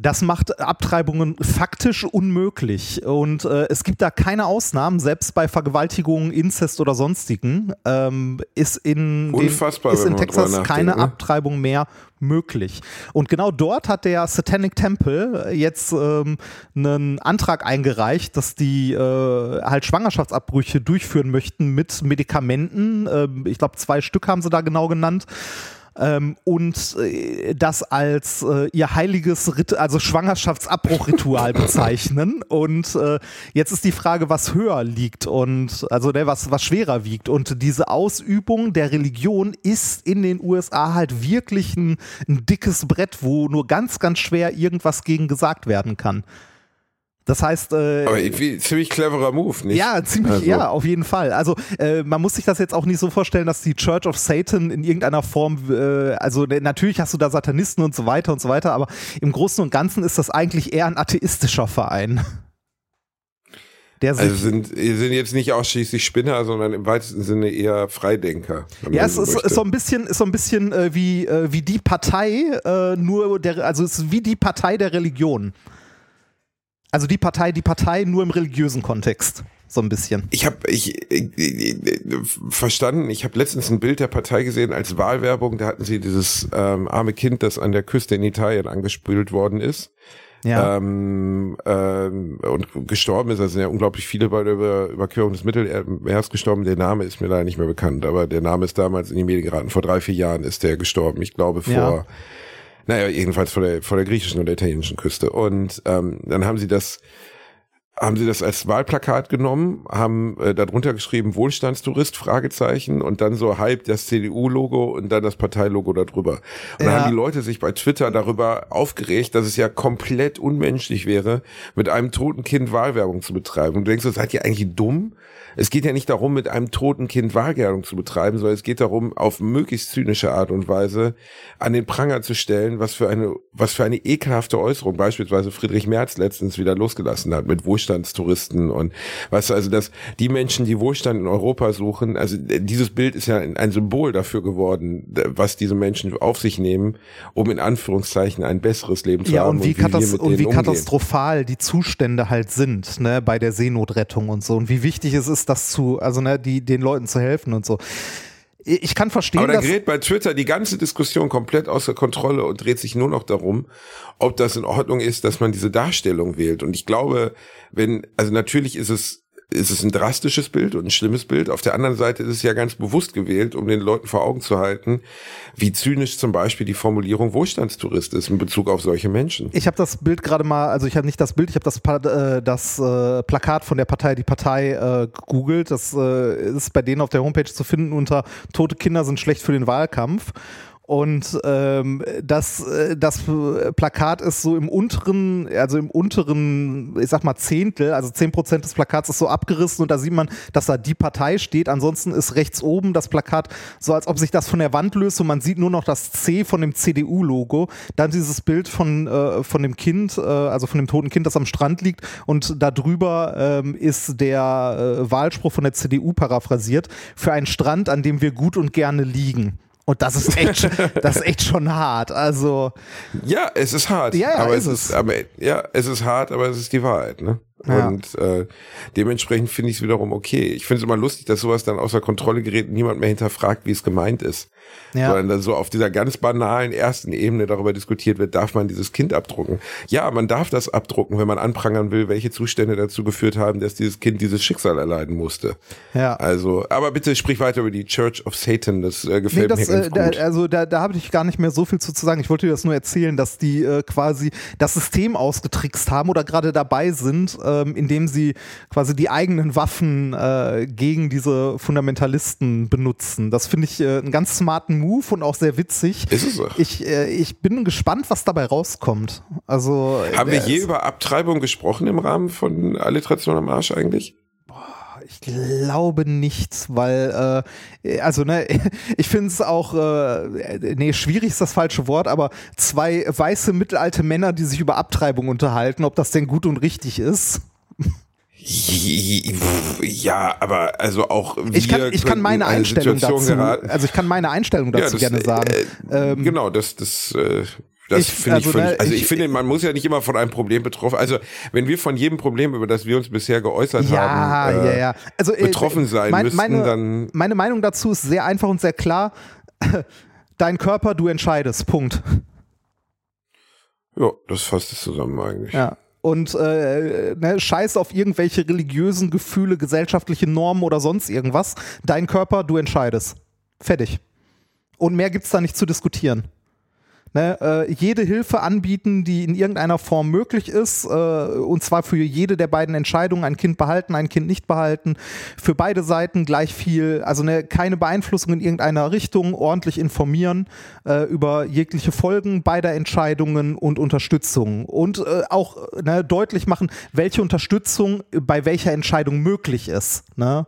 das macht Abtreibungen faktisch unmöglich. Und äh, es gibt da keine Ausnahmen, selbst bei Vergewaltigungen, Inzest oder sonstigen, ähm, ist in, den, ist in Texas keine ne? Abtreibung mehr möglich. Und genau dort hat der Satanic Temple jetzt ähm, einen Antrag eingereicht, dass die äh, halt Schwangerschaftsabbrüche durchführen möchten mit Medikamenten. Ähm, ich glaube, zwei Stück haben sie da genau genannt. Ähm, und äh, das als äh, ihr heiliges Rit also Schwangerschaftsabbruchritual bezeichnen. Und äh, jetzt ist die Frage, was höher liegt und also ne, was, was schwerer wiegt. Und diese Ausübung der Religion ist in den USA halt wirklich ein, ein dickes Brett, wo nur ganz, ganz schwer irgendwas gegen gesagt werden kann. Das heißt, äh, Aber irgendwie ziemlich cleverer Move, nicht? ja, ziemlich, Also- ja, auf jeden Fall. Also äh, man muss sich das jetzt auch nicht so vorstellen, dass die Church of Satan in irgendeiner Form, äh, also ne, natürlich hast du da Satanisten und so weiter und so weiter, aber im Großen und Ganzen ist das eigentlich eher ein atheistischer Verein. Der Also sind, sind jetzt nicht ausschließlich Spinner, sondern im weitesten Sinne eher Freidenker. ja, es so ist, ist so ein bisschen, ist so ein bisschen äh, wie, äh, wie die Partei, äh, nur der, also es ist wie die Partei der Religion. Also die Partei, die Partei nur im religiösen Kontext. So ein bisschen. Ich habe ich, ich, ich, verstanden, ich habe letztens ein Bild der Partei gesehen als Wahlwerbung, da hatten sie dieses ähm, arme Kind, das an der Küste in Italien angespült worden ist. Ja. Ähm, ähm, und gestorben ist, also sind ja unglaublich viele bei der Über Überquerung des Mittelmeers gestorben. Der Name ist mir leider nicht mehr bekannt, aber der Name ist damals in die Medien geraten. Vor drei, vier Jahren ist der gestorben. Ich glaube vor, Ja. Naja, jedenfalls vor der, vor der griechischen und der italienischen Küste. Und ähm, dann haben sie das haben sie das als Wahlplakat genommen, haben äh, darunter geschrieben Wohlstandstourist Fragezeichen und dann so halb das CDU-Logo und dann das Parteilogo darüber. Und dann Ja. haben die Leute sich bei Twitter darüber aufgeregt, dass es ja komplett unmenschlich wäre, mit einem toten Kind Wahlwerbung zu betreiben. Und du denkst, so, seid ihr eigentlich dumm? Es geht ja nicht darum, mit einem toten Kind Wahlwerbung zu betreiben, sondern es geht darum, auf möglichst zynische Art und Weise an den Pranger zu stellen, was für eine, was für eine ekelhafte Äußerung beispielsweise Friedrich Merz letztens wieder losgelassen hat mit Wohlstandstouristen und weißt du, also dass die Menschen, die Wohlstand in Europa suchen, also äh, dieses Bild ist ja ein Symbol dafür geworden, was diese Menschen auf sich nehmen, um in Anführungszeichen ein besseres Leben zu Ja, haben und wie, wir katas mit und wie katastrophal die Zustände halt sind, ne, bei der Seenotrettung und so. Und wie wichtig es ist, das zu, also ne, die, den Leuten zu helfen und so. Ich kann verstehen, Aber da gerät bei Twitter die ganze Diskussion komplett außer Kontrolle und dreht sich nur noch darum, ob das in Ordnung ist, dass man diese Darstellung wählt. Und ich glaube, wenn, also natürlich ist es, ist es ein drastisches Bild und ein schlimmes Bild. Auf der anderen Seite ist es ja ganz bewusst gewählt, um den Leuten vor Augen zu halten, wie zynisch zum Beispiel die Formulierung Wohlstandstourist ist in Bezug auf solche Menschen. Ich habe das Bild gerade mal, also ich habe nicht das Bild, ich habe das, äh, das äh, Plakat von der Partei Die Partei äh, gegoogelt. Das äh, ist bei denen auf der Homepage zu finden unter Tote Kinder sind schlecht für den Wahlkampf. Und ähm, das, äh, das Plakat ist so im unteren, also im unteren, ich sag mal Zehntel, also 10% des Plakats ist so abgerissen und da sieht man, dass da die Partei steht. Ansonsten ist rechts oben das Plakat so, als ob sich das von der Wand löst und man sieht nur noch das C von dem CDU-Logo. Dann dieses Bild von, äh, von dem Kind, äh, also von dem toten Kind, das am Strand liegt und da drüber ähm, ist der äh, Wahlspruch von der CDU paraphrasiert für einen Strand, an dem wir gut und gerne liegen. Und das ist echt, das ist echt schon hart. Also, Ja, es ist hart. Ja, ja, aber ist es ist, aber, ja, es ist hart, aber es ist die Wahrheit, ne? Ja. Und äh, dementsprechend finde ich es wiederum okay. Ich finde es immer lustig, dass sowas dann außer Kontrolle gerät und niemand mehr hinterfragt, wie es gemeint ist. Ja. Sondern dann so auf dieser ganz banalen ersten Ebene darüber diskutiert wird, darf man dieses Kind abdrucken? Ja, man darf das abdrucken, wenn man anprangern will, welche Zustände dazu geführt haben, dass dieses Kind dieses Schicksal erleiden musste. ja. Also, aber bitte sprich weiter über die Church of Satan, das äh, Nee, gefällt das, mir ganz äh, da, gut. also da, da habe ich gar nicht mehr so viel zu, zu sagen. Ich wollte dir das nur erzählen, dass die äh, quasi das System ausgetrickst haben oder gerade dabei sind, ähm, indem sie quasi die eigenen Waffen äh, gegen diese Fundamentalisten benutzen. Das finde ich äh, einen ganz smarten Move und auch sehr witzig. Ist es auch. Ich, äh, ich bin gespannt, was dabei rauskommt. Also Haben wir äh, je über Abtreibung gesprochen im Rahmen von Alliteration am Arsch eigentlich? Ich glaube nicht, weil, äh, also, ne, ich finde es auch, äh, nee, schwierig ist das falsche Wort, aber zwei weiße mittelalte Männer, die sich über Abtreibung unterhalten, ob das denn gut und richtig ist. Ja, aber also auch wir Ich kann, ich kann meine in eine Einstellung dazu, also ich kann meine Einstellung Ja, dazu das, gerne äh, sagen. Ähm, genau, das, das, äh, das ich- finde ich also, völlig. ne, Also ich, ich- finde, man muss ja nicht immer von einem Problem betroffen. Also wenn wir von jedem Problem, über das wir uns bisher geäußert Ja, haben, ja, ja. Also, äh, betroffen sein mein- müssten, meine, dann Meine Meinung dazu ist sehr einfach und sehr klar. Dein Körper, du entscheidest. Punkt. ja, das fasst es zusammen eigentlich. Ja. Und äh, ne, scheiß auf irgendwelche religiösen Gefühle, gesellschaftliche Normen oder sonst irgendwas. Dein Körper, du entscheidest. Fertig. Und mehr gibt's da nicht zu diskutieren. Ne, äh, jede Hilfe anbieten, die in irgendeiner Form möglich ist, äh, und zwar für jede der beiden Entscheidungen, ein Kind behalten, ein Kind nicht behalten, für beide Seiten gleich viel, also ne, keine Beeinflussung in irgendeiner Richtung, ordentlich informieren äh, über jegliche Folgen beider Entscheidungen und Unterstützung und äh, auch ne, deutlich machen, welche Unterstützung bei welcher Entscheidung möglich ist. Ne?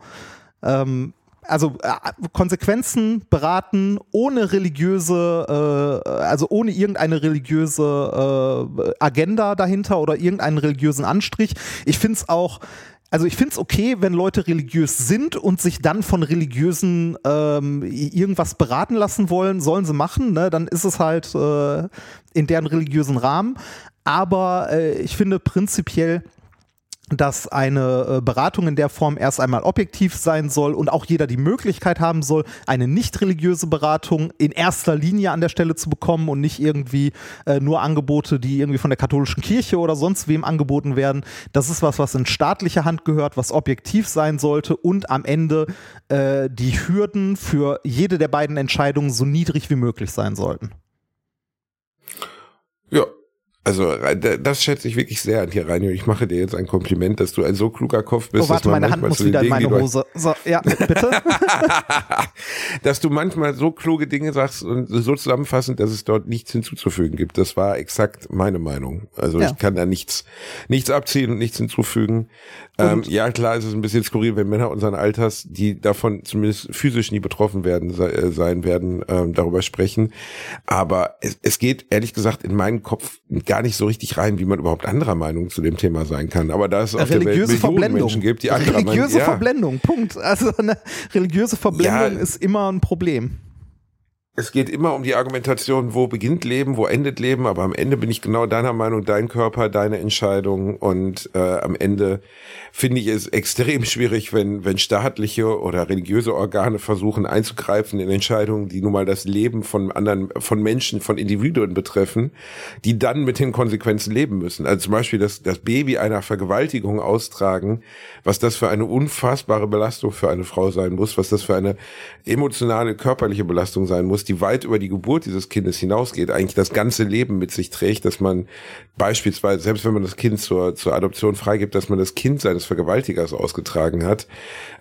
Ähm, also äh, Konsequenzen beraten ohne religiöse, äh, also ohne irgendeine religiöse äh, Agenda dahinter oder irgendeinen religiösen Anstrich. Ich finde es auch, also ich finde es okay, wenn Leute religiös sind und sich dann von religiösen ähm, irgendwas beraten lassen wollen, sollen sie machen, ne? dann ist es halt äh, in deren religiösen Rahmen. aber äh, ich finde prinzipiell dass eine äh, Beratung in der Form erst einmal objektiv sein soll und auch jeder die Möglichkeit haben soll, eine nicht religiöse Beratung in erster Linie an der Stelle zu bekommen und nicht irgendwie äh, nur Angebote, die irgendwie von der katholischen Kirche oder sonst wem angeboten werden. Das ist was, was in staatliche Hand gehört, was objektiv sein sollte und am Ende äh, die Hürden für jede der beiden Entscheidungen so niedrig wie möglich sein sollten. Ja, also das schätze ich wirklich sehr an dir, Reinio. Ich mache dir jetzt ein Kompliment, dass du ein so kluger Kopf bist. Oh, warte, meine Hand muss wieder Dingen, in meine Hose. So, ja, bitte. dass du manchmal so kluge Dinge sagst und so zusammenfassend, dass es dort nichts hinzuzufügen gibt. Das war exakt meine Meinung. Also ja. ich kann da nichts, nichts abziehen und nichts hinzufügen. Ähm, ja, klar, es ist ein bisschen skurril, wenn Männer unseren Alters, die davon zumindest physisch nie betroffen werden, sei, äh, sein werden, ähm, darüber sprechen. Aber es, es geht ehrlich gesagt in meinen Kopf gar nicht so richtig rein, wie man überhaupt anderer Meinung zu dem Thema sein kann. Aber da es auf religiöse der Welt Millionen Verblendung. Menschen gibt, die andere Religiöse meinen, ja. Verblendung, Punkt. Also eine religiöse Verblendung ja, ist immer ein Problem es geht immer um die Argumentation, wo beginnt Leben, wo endet Leben, aber am Ende bin ich genau deiner Meinung, dein Körper, deine Entscheidung und äh, am Ende finde ich es extrem schwierig, wenn, wenn staatliche oder religiöse Organe versuchen einzugreifen in Entscheidungen, die nun mal das Leben von anderen, von Menschen, von Individuen betreffen, die dann mit den Konsequenzen leben müssen. Also zum Beispiel das, das Baby einer Vergewaltigung austragen, was das für eine unfassbare Belastung für eine Frau sein muss, was das für eine emotionale, körperliche Belastung sein muss, die weit über die Geburt dieses Kindes hinausgeht, eigentlich das ganze Leben mit sich trägt, dass man beispielsweise, selbst wenn man das Kind zur, zur Adoption freigibt, dass man das Kind seines Vergewaltigers ausgetragen hat.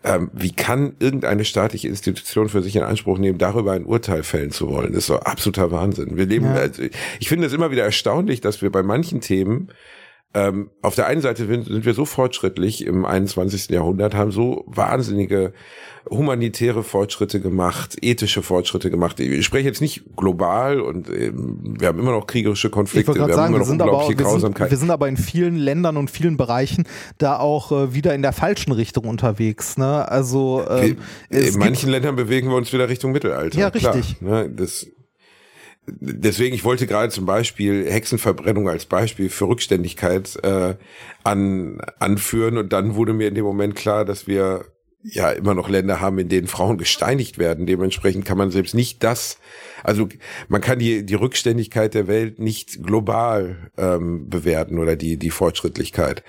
Ähm, wie kann irgendeine staatliche Institution für sich in Anspruch nehmen, darüber ein Urteil fällen zu wollen? Das ist so absoluter Wahnsinn. Wir leben, ja. also ich finde es immer wieder erstaunlich, dass wir bei manchen Themen ähm, auf der einen Seite sind wir so fortschrittlich im 21. Jahrhundert, haben so wahnsinnige humanitäre Fortschritte gemacht, ethische Fortschritte gemacht. Ich spreche jetzt nicht global und ähm, wir haben immer noch kriegerische Konflikte, wir sagen, haben immer noch unglaubliche aber, Grausamkeit. Wir sind, wir sind, aber in vielen Ländern und vielen Bereichen da auch äh, wieder in der falschen Richtung unterwegs. Ne? Also ähm, in manchen Ländern bewegen wir uns wieder Richtung Mittelalter. Ja, richtig. Klar, ne? Das deswegen, ich wollte gerade zum Beispiel Hexenverbrennung als Beispiel für Rückständigkeit äh, an, anführen. Und dann wurde mir in dem Moment klar, dass wir ja immer noch Länder haben, in denen Frauen gesteinigt werden. Dementsprechend kann man selbst nicht das, also man kann die, die Rückständigkeit der Welt nicht global ähm, bewerten oder die, die Fortschrittlichkeit.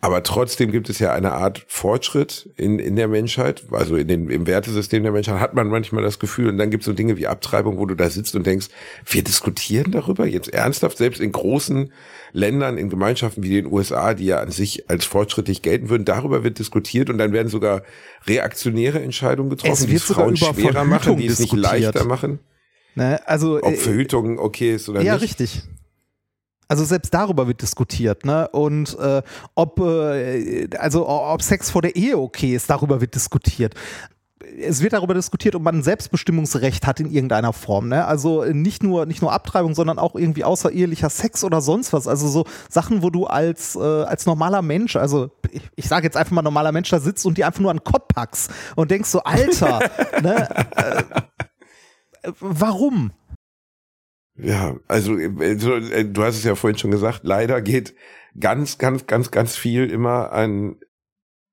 Aber trotzdem gibt es ja eine Art Fortschritt in, in der Menschheit, also in den, im Wertesystem der Menschheit hat man manchmal das Gefühl und dann gibt es so Dinge wie Abtreibung, wo du da sitzt und denkst, wir diskutieren darüber jetzt ernsthaft, selbst in großen Ländern, in Gemeinschaften wie den USA, die ja an sich als fortschrittlich gelten würden, darüber wird diskutiert und dann werden sogar reaktionäre Entscheidungen getroffen, die es Frauen schwerer machen, die es nicht leichter machen. Ne, also, Ob äh, Verhütung okay ist oder ja, nicht. Ja, richtig. Also selbst darüber wird diskutiert, ne? Und äh, ob äh, also ob Sex vor der Ehe okay ist, darüber wird diskutiert es wird darüber diskutiert, ob man ein Selbstbestimmungsrecht hat in irgendeiner Form. Ne? Also nicht nur, nicht nur Abtreibung, sondern auch irgendwie außerehelicher Sex oder sonst was. Also so Sachen, wo du als, äh, als normaler Mensch, also ich, ich sage jetzt einfach mal normaler Mensch, da sitzt und die einfach nur an den Kopf packst und denkst so, Alter, ne? Äh, warum? Ja, also äh, du hast es ja vorhin schon gesagt, leider geht ganz, ganz, ganz, ganz viel immer an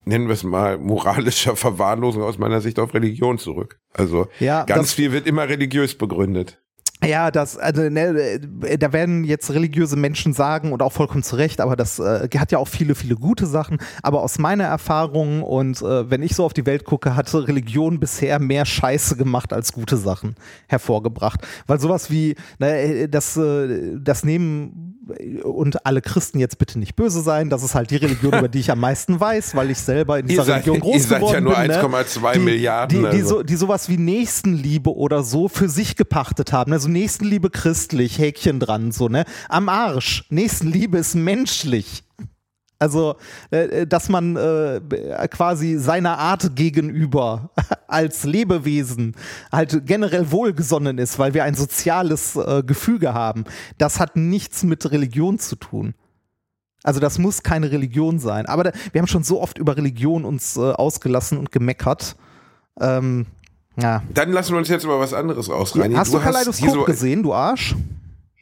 nennen wir es mal, moralischer Verwahrlosung aus meiner Sicht auf Religion zurück. Also ja, ganz viel wird immer religiös begründet. Ja, das, also, ne, da werden jetzt religiöse Menschen sagen und auch vollkommen zu Recht, aber das äh, hat ja auch viele, viele gute Sachen. Aber aus meiner Erfahrung und äh, wenn ich so auf die Welt gucke, hat Religion bisher mehr Scheiße gemacht als gute Sachen hervorgebracht. Weil sowas wie, ne, das, äh, das nehmen und alle Christen jetzt bitte nicht böse sein, das ist halt die Religion, über die ich am meisten weiß, weil ich selber in dieser seid, Religion groß geworden bin. Ihr seid ja nur 1,2 ne? Milliarden. Die, die, also. so, die sowas wie Nächstenliebe oder so für sich gepachtet haben. Also Nächstenliebe christlich, Häkchen dran, so, ne? Am Arsch. Nächstenliebe ist menschlich. Also, äh, dass man äh, quasi seiner Art gegenüber als Lebewesen halt generell wohlgesonnen ist, weil wir ein soziales äh, Gefüge haben, das hat nichts mit Religion zu tun. Also das muss keine Religion sein. Aber da, wir haben schon so oft über Religion uns äh, ausgelassen und gemeckert. Ähm, ja. Dann lassen wir uns jetzt über was anderes ausreinigen. Hast du, du Kaleidoskop gesehen, du Arsch?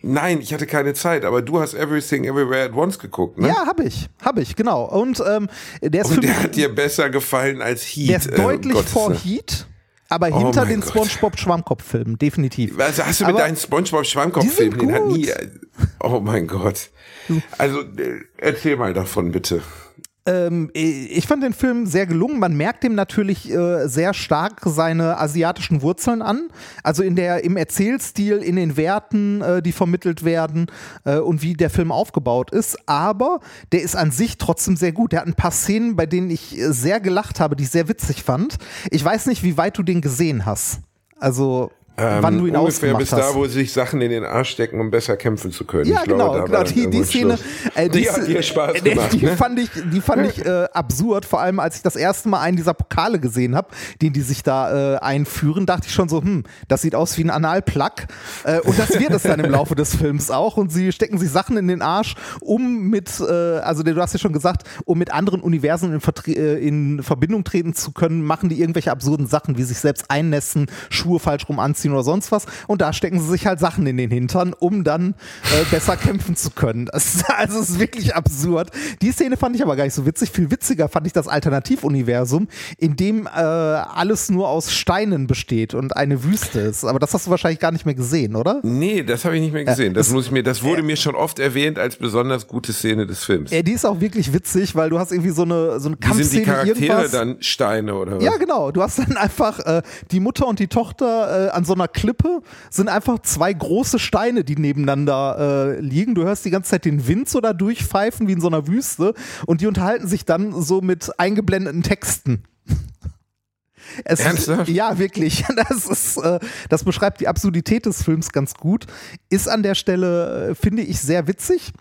Nein, ich hatte keine Zeit, aber du hast Everything Everywhere at Once geguckt, ne? Ja, habe ich, habe ich, genau. Und ähm, der ist Und der hat dir besser gefallen als Heat. der ist äh, deutlich Gottes vor. Heat, aber Oh hinter den Gott. SpongeBob Schwammkopf-Filmen, definitiv. Also hast du mit Aber- deinen SpongeBob Schwammkopf-Filmen, Die sind den hat gut. nie. Oh mein Gott. Also äh, erzähl mal davon bitte. Ähm, ich fand den Film sehr gelungen. Man merkt ihm natürlich äh, sehr stark seine asiatischen Wurzeln an. Also in der, im Erzählstil, in den Werten, äh, die vermittelt werden äh, und wie der Film aufgebaut ist. Aber der ist an sich trotzdem sehr gut. Der hat ein paar Szenen, bei denen ich äh, sehr gelacht habe, die ich sehr witzig fand. Ich weiß nicht, wie weit du den gesehen hast. Also wann du ihn Ähm, ungefähr bis hast. da, wo sie sich Sachen in den Arsch stecken, um besser kämpfen zu können. Ja, ich glaube, genau, da war genau. dann Die, die Szene, äh, die hat dir Spaß äh, gemacht, die ne? fand ich, die fand ich äh, absurd. Vor allem, als ich das erste Mal einen dieser Pokale gesehen habe, den die sich da äh, einführen, dachte ich schon so, hm, das sieht aus wie ein Analplug. Äh, und das wird es dann im Laufe des Films auch. Und sie stecken sich Sachen in den Arsch, um mit, äh, also du hast ja schon gesagt, um mit anderen Universen in, Vertre äh, in Verbindung treten zu können, machen die irgendwelche absurden Sachen, wie sich selbst einnässen, Schuhe falsch rum anziehen oder sonst was. Und da stecken sie sich halt Sachen in den Hintern, um dann äh, besser kämpfen zu können. Das ist, also es ist wirklich absurd. Die Szene fand ich aber gar nicht so witzig. Viel witziger fand ich das Alternativuniversum, in dem äh, alles nur aus Steinen besteht und eine Wüste ist. Aber das hast du wahrscheinlich gar nicht mehr gesehen, oder? Nee, das habe ich nicht mehr gesehen. Das muss ich mir, das wurde mir schon oft erwähnt als besonders gute Szene des Films. Ja, die ist auch wirklich witzig, weil du hast irgendwie so eine, so eine Wie sind die Kampfszene, Charaktere irgendwas. dann Steine oder was? Ja, genau. Du hast dann einfach äh, die Mutter und die Tochter äh, an so einer Klippe, sind einfach zwei große Steine, die nebeneinander äh, liegen. Du hörst die ganze Zeit den Wind so da durchpfeifen wie in so einer Wüste und die unterhalten sich dann so mit eingeblendeten Texten. Es Ernsthaft? Ist, ja, wirklich. Das, ist, äh, das beschreibt die Absurdität des Films ganz gut. Ist an der Stelle, äh, finde ich, sehr witzig.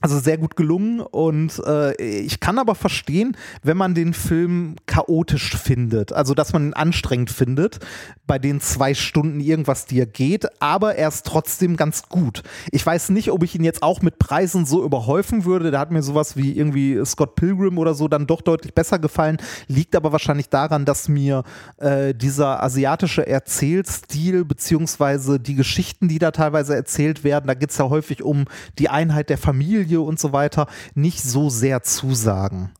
Also sehr gut gelungen und äh, ich kann aber verstehen, wenn man den Film chaotisch findet, also dass man ihn anstrengend findet, bei den zwei Stunden irgendwas, die er geht, aber er ist trotzdem ganz gut. Ich weiß nicht, ob ich ihn jetzt auch mit Preisen so überhäufen würde, da hat mir sowas wie irgendwie Scott Pilgrim oder so dann doch deutlich besser gefallen, liegt aber wahrscheinlich daran, dass mir äh, dieser asiatische Erzählstil beziehungsweise die Geschichten, die da teilweise erzählt werden, da geht es ja häufig um die Einheit der Familie und so weiter, nicht so sehr zusagen.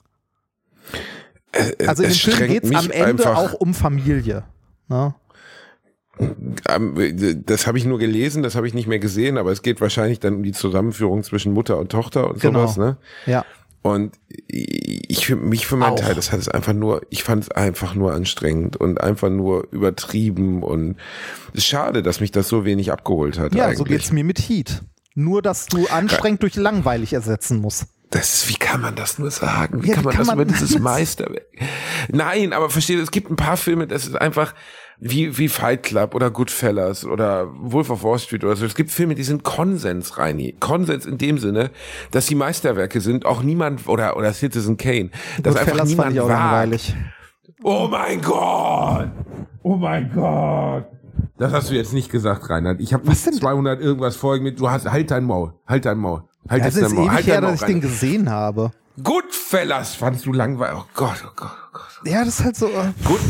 Also in dem es Film strengt geht es am Ende auch um Familie. Ne? Das habe ich nur gelesen, das habe ich nicht mehr gesehen, aber es geht wahrscheinlich dann um die Zusammenführung zwischen Mutter und Tochter und Genau. sowas, ne? Ja. Und ich für mich für meinen Auch. Teil, das hat es einfach nur, ich fand es einfach nur anstrengend und einfach nur übertrieben und es ist schade, dass mich das so wenig abgeholt hat Ja, eigentlich. so geht's mir mit Heat. Nur, dass du anstrengend durch langweilig ersetzen musst. Das ist, wie kann man das nur sagen? Wie Ja, kann man kann das man- über dieses Meisterwerk? Nein, aber versteht, es gibt ein paar Filme, das ist einfach wie, wie Fight Club oder Goodfellas oder Wolf of Wall Street oder so. Es gibt Filme, die sind Konsens, Reini. Konsens in dem Sinne, dass die Meisterwerke sind, auch niemand, oder, oder Citizen Kane, dass einfach Goodfellas niemand fand ich auch langweilig. Oh mein Gott! Oh mein Gott! Das hast du jetzt nicht gesagt, Reinhard. Ich habe denn? 200 irgendwas Folgen mit. Du hast halt dein Maul, halt dein Maul, halt Das ist dein Maul, ewig halt her, Maul, dass ich den Reinhard. gesehen habe. Goodfellas fandst du langweilig. Oh Gott, oh Gott, oh Gott. Ja, das ist halt so. Äh, Gut.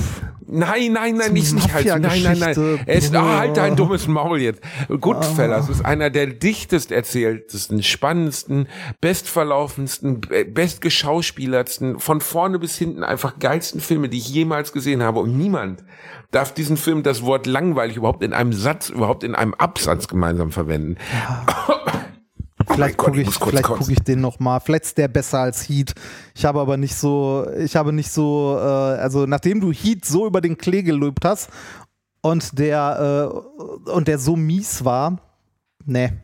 Nein, nein, nein, nicht, nicht halt. Nein, nein, nein. Es ist, ah, halt dein dummes Maul jetzt. Goodfellas ist einer der dichtest erzähltesten, spannendsten, bestverlaufendsten, be- bestgeschauspielertsten, von vorne bis hinten einfach geilsten Filme, die ich jemals gesehen habe. Und niemand darf diesen Film das Wort langweilig überhaupt in einem Satz, überhaupt in einem Absatz gemeinsam verwenden. vielleicht Gott, gucke ich ich, vielleicht gucke ich den noch mal. Vielleicht ist der besser als Heat. Ich habe aber nicht so, ich habe nicht so, äh, also nachdem du Heat so über den Klee gelobt hast und der äh, und der so mies war, ne.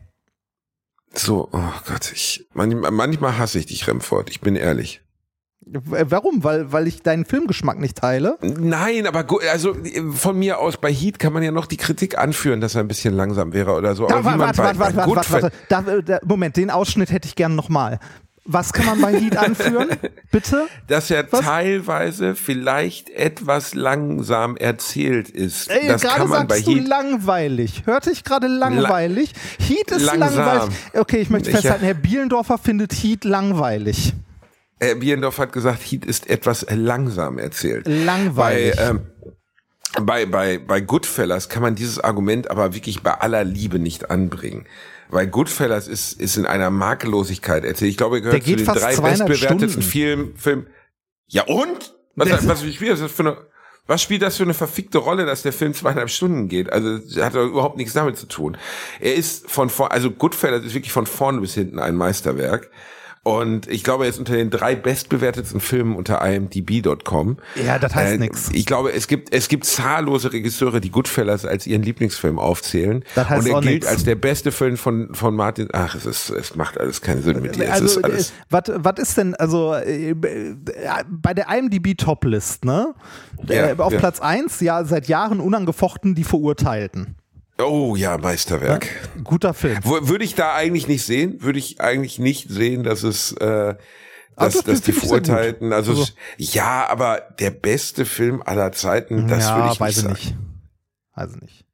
So, oh Gott, ich, manchmal, manchmal hasse ich dich, Remford, ich bin ehrlich. Warum? Weil, weil ich deinen Filmgeschmack nicht teile. Nein, aber also äh, von mir aus bei Heat kann man ja noch die Kritik anführen, dass er ein bisschen langsam wäre oder so. Da, Aber warte, warte, bei, warte, warte, bei warte, warte. Da, äh, da, Moment, den Ausschnitt hätte ich gern nochmal. Was kann man bei Heat anführen? Bitte? dass er Was? teilweise vielleicht etwas langsam erzählt ist. Ey, das gerade kann man bei sagst du Heat. langweilig. Hörte ich gerade langweilig? Heat ist Langsam. langweilig. Okay, ich möchte Ich- festhalten, Herr Bielendorfer findet Heat langweilig. Äh, Bierendorf hat gesagt, Heat ist etwas langsam erzählt. Langweilig. Bei, ähm, bei, bei, bei Goodfellas kann man dieses Argument aber wirklich bei aller Liebe nicht anbringen. Weil Goodfellas ist, ist in einer Makellosigkeit erzählt. Ich glaube, er gehört zu den drei 200 bestbewertetsten Stunden. Film. Ja und? Was, Das- was, spielt das für eine, was spielt das für eine verfickte Rolle, dass der Film zweieinhalb Stunden geht? Also, hat doch überhaupt nichts damit zu tun. Er ist von vor, also Goodfellas ist wirklich von vorne bis hinten ein Meisterwerk. Und ich glaube, er ist unter den drei bestbewertetsten Filmen unter imdb.com. Ja, das heißt Äh, nix. Ich glaube, es gibt, es gibt zahllose Regisseure, die Goodfellas als ihren Lieblingsfilm aufzählen. Das heißt und er gilt nix. als der beste Film von, von Martin. Ach, es ist, es macht alles keinen Sinn mit dir. Es Also, ist alles. was was ist denn, also äh, äh, bei der IMDb Toplist, ne? Ja, äh, auf ja. Platz 1, ja, seit Jahren unangefochten die Verurteilten. Oh ja, Meisterwerk. Guter Film. Würde ich da eigentlich nicht sehen, würde ich eigentlich nicht sehen, dass es, äh, dass, das dass die. Verurteilten, also, Also- ja, aber der beste Film aller Zeiten, das ja, würde ich weiß nicht ich sagen. nicht. Weiß ich nicht.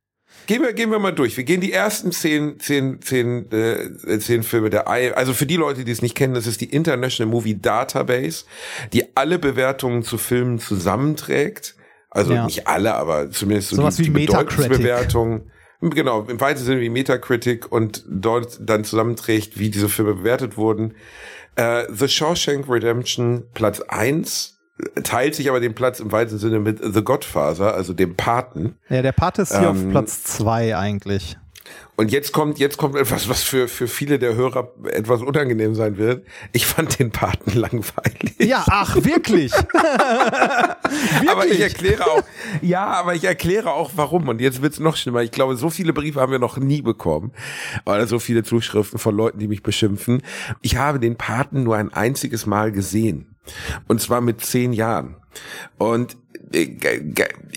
Gehen wir, gehen wir mal durch. Wir gehen die ersten zehn, zehn, zehn, äh, zehn Filme der I Also für die Leute, die es nicht kennen, das ist die International Movie Database, die alle Bewertungen zu Filmen zusammenträgt. Also Ja. nicht alle, aber zumindest so Sowas die, wie die Metacritic. Bewertungen. Genau, im weitesten Sinne wie Metacritic und dort dann zusammenträgt, wie diese Filme bewertet wurden. Äh, The Shawshank Redemption, Platz eins teilt sich aber den Platz im weitesten Sinne mit The Godfather, also dem Paten. Ja, der Part ist hier auf Ähm, Platz 2 eigentlich. Und jetzt kommt, jetzt kommt etwas, was für, für viele der Hörer etwas unangenehm sein wird. Ich fand den Paten langweilig. Ja, ach, wirklich? aber ich erkläre auch, ja, aber ich erkläre auch warum. Und jetzt wird's noch schlimmer. Ich glaube, so viele Briefe haben wir noch nie bekommen. Oder so viele Zuschriften von Leuten, die mich beschimpfen. Ich habe den Paten nur ein einziges Mal gesehen. Und zwar mit zehn Jahren. Und äh,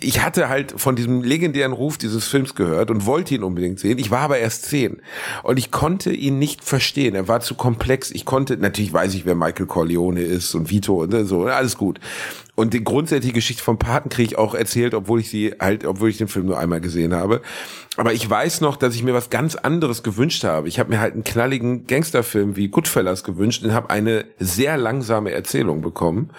ich hatte halt von diesem legendären Ruf dieses Films gehört und wollte ihn unbedingt sehen. Ich war aber erst zehn und ich konnte ihn nicht verstehen. Er war zu komplex. Ich konnte, natürlich weiß ich, wer Michael Corleone ist und Vito und so, alles gut. Und die grundsätzliche Geschichte vom Paten kriege ich auch erzählt, obwohl ich sie halt, obwohl ich den Film nur einmal gesehen habe. Aber ich weiß noch, dass ich mir was ganz anderes gewünscht habe. Ich habe mir halt einen knalligen Gangsterfilm wie Goodfellas gewünscht und habe eine sehr langsame Erzählung bekommen,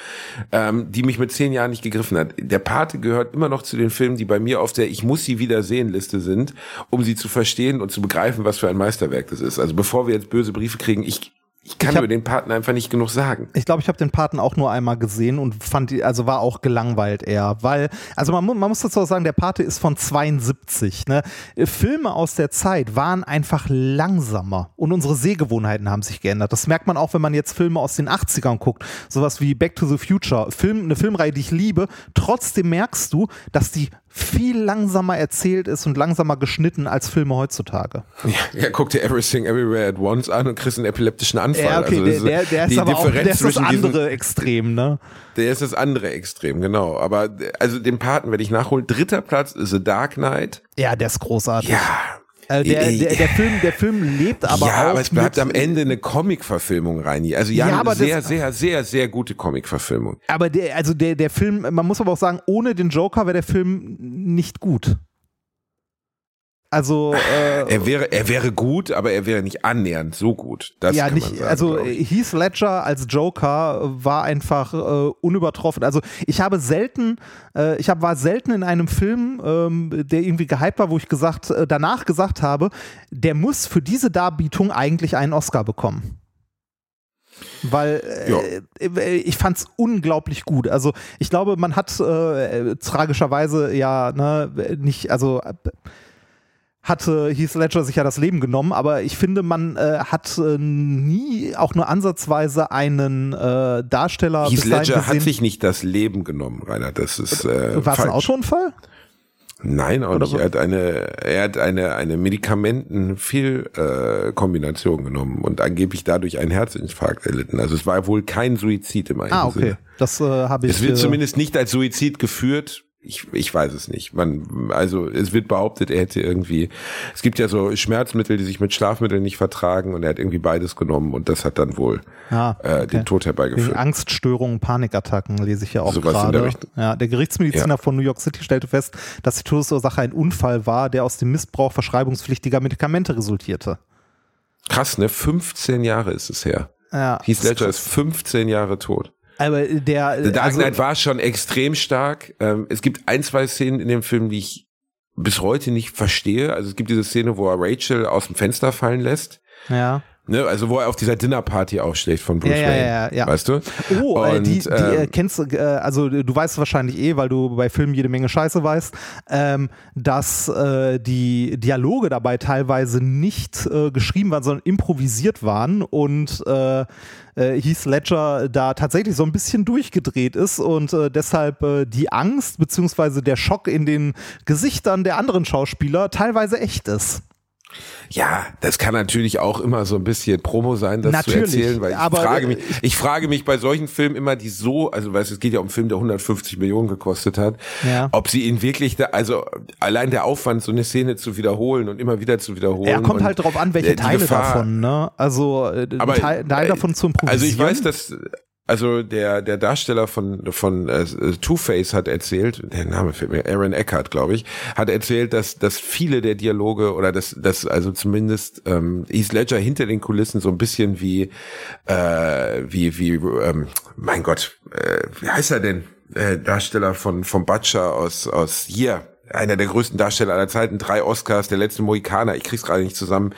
ähm, die mich mit zehn Jahren nicht gegriffen hat. Der Pate gehört immer noch zu den Filmen, die bei mir auf der Ich muss sie wieder sehen Liste sind, um sie zu verstehen und zu begreifen, was für ein Meisterwerk das ist. Also bevor wir jetzt böse Briefe kriegen, ich, ich kann Ich hab- über den Paten einfach nicht genug sagen. Ich glaube, ich habe den Paten auch nur einmal gesehen und fand, die- also war auch gelangweilt eher, weil, also man, man muss dazu auch sagen, der Pate ist von 72. Ne? Filme aus der Zeit waren einfach langsamer und unsere Sehgewohnheiten haben sich geändert. Das merkt man auch, wenn man jetzt Filme aus den 80ern guckt, sowas wie Back to the Future, Film, eine Filmreihe, die ich liebe. Trotzdem merkst du, dass die viel langsamer erzählt ist und langsamer geschnitten als Filme heutzutage. Ja, ja, guck dir Everything Everywhere at Once an und kriegst einen epileptischen Anfall. Ja, okay, Also der, ist der, der ist die aber auch der ist das zwischen diesen- andere Extrem, ne? Der ist das andere Extrem, genau. Aber also den Paten werde ich nachholen. Dritter Platz ist The Dark Knight. Ja, der ist großartig. Ja. Äh, der, Äh, der, der, Film, der Film lebt aber ja, auch. aber es bleibt am Ende eine Comic-Verfilmung, Reini. Also ja, Ja, aber eine sehr, das- sehr, sehr, sehr gute Comic-Verfilmung. Aber der, also der, der Film, man muss aber auch sagen, ohne den Joker wäre der Film nicht gut. Also, äh, Er wäre, er wäre gut, aber er wäre nicht annähernd so gut. Das ja, nicht, sagen, also. Heath Ledger als Joker war einfach äh, unübertroffen. Also ich habe selten, äh, ich hab, war selten in einem Film, ähm, der irgendwie gehypt war, wo ich gesagt, äh, danach gesagt habe, der muss für diese Darbietung eigentlich einen Oscar bekommen. Weil äh, äh, ich fand es unglaublich gut. Also ich glaube, man hat äh, tragischerweise ja ne, nicht, also äh, hatte Heath Ledger sich ja das Leben genommen, aber ich finde, man äh, hat äh, nie auch nur ansatzweise einen äh, Darsteller Heath Ledger hat gesehen. sich nicht das Leben genommen, Rainer. Das ist äh, War es ein. Autounfall? Nein, auch Oder nicht. so? Er hat eine, er hat eine, eine Medikamenten-Fehlkombination äh, genommen und angeblich dadurch einen Herzinfarkt erlitten. Also es war wohl kein Suizid im eigentlichen Ah, okay. Sinne. Das äh, habe ich. Es wird äh, zumindest nicht als Suizid geführt. Ich, ich weiß es nicht. Man, also es wird behauptet, er hätte irgendwie, es gibt ja so Schmerzmittel, die sich mit Schlafmitteln nicht vertragen und er hat irgendwie beides genommen und das hat dann wohl ah, äh, okay. den Tod Wegen herbeigeführt. Angststörungen, Panikattacken lese ich ja auch der gerade. Ja, der Gerichtsmediziner Ja. von New York City stellte fest, dass die Todesursache ein Unfall war, der aus dem Missbrauch verschreibungspflichtiger Medikamente resultierte. Krass, ne? 15 Jahre ist es her. Ja, Heath Ledger ist 15 Jahre tot. Aber der, The Dark also, Knight war schon extrem stark. Ähm, es gibt ein, zwei Szenen in dem Film, die ich bis heute nicht verstehe. Also es gibt diese Szene, wo er Rachel aus dem Fenster fallen lässt. ja. Ne, also wo er auf dieser Dinnerparty aufschlägt von Bruce Ja, ja, Wayne. ja, ja. Weißt du? Oh, äh, Und, die, die äh, ähm, kennst du, äh, also du weißt wahrscheinlich eh, weil du bei Filmen jede Menge Scheiße weißt, ähm, dass äh, die Dialoge dabei teilweise nicht äh, geschrieben waren, sondern improvisiert waren und äh, Heath Ledger da tatsächlich so ein bisschen durchgedreht ist und äh, deshalb äh, die Angst beziehungsweise der Schock in den Gesichtern der anderen Schauspieler teilweise echt ist. Ja, das kann natürlich auch immer so ein bisschen Promo sein, das Natürlich, zu erzählen, weil ich aber, frage mich, ich frage mich bei solchen Filmen immer, die so, also weißt es geht ja um einen Film, der 150 Millionen gekostet hat, Ja. ob sie ihn wirklich da, also allein der Aufwand, so eine Szene zu wiederholen und immer wieder zu wiederholen. Ja, kommt halt drauf an, welche Teile Gefahr- davon, ne? Also äh, Aber, Teil, Teil äh, davon zu improvisieren. Also ich weiß, dass also der der Darsteller von von äh, Two Face hat erzählt, der Name fällt mir, Aaron Eckhart, glaube ich, hat erzählt, dass dass viele der Dialoge oder dass dass also zumindest ähm, Heath Ledger hinter den Kulissen so ein bisschen wie äh, wie wie ähm, mein Gott, äh, wie heißt er denn? Äh, Darsteller von vom Butcher aus aus hier einer der größten Darsteller aller Zeiten, drei Oscars, der letzte Mohikaner, ich krieg's gerade nicht zusammen.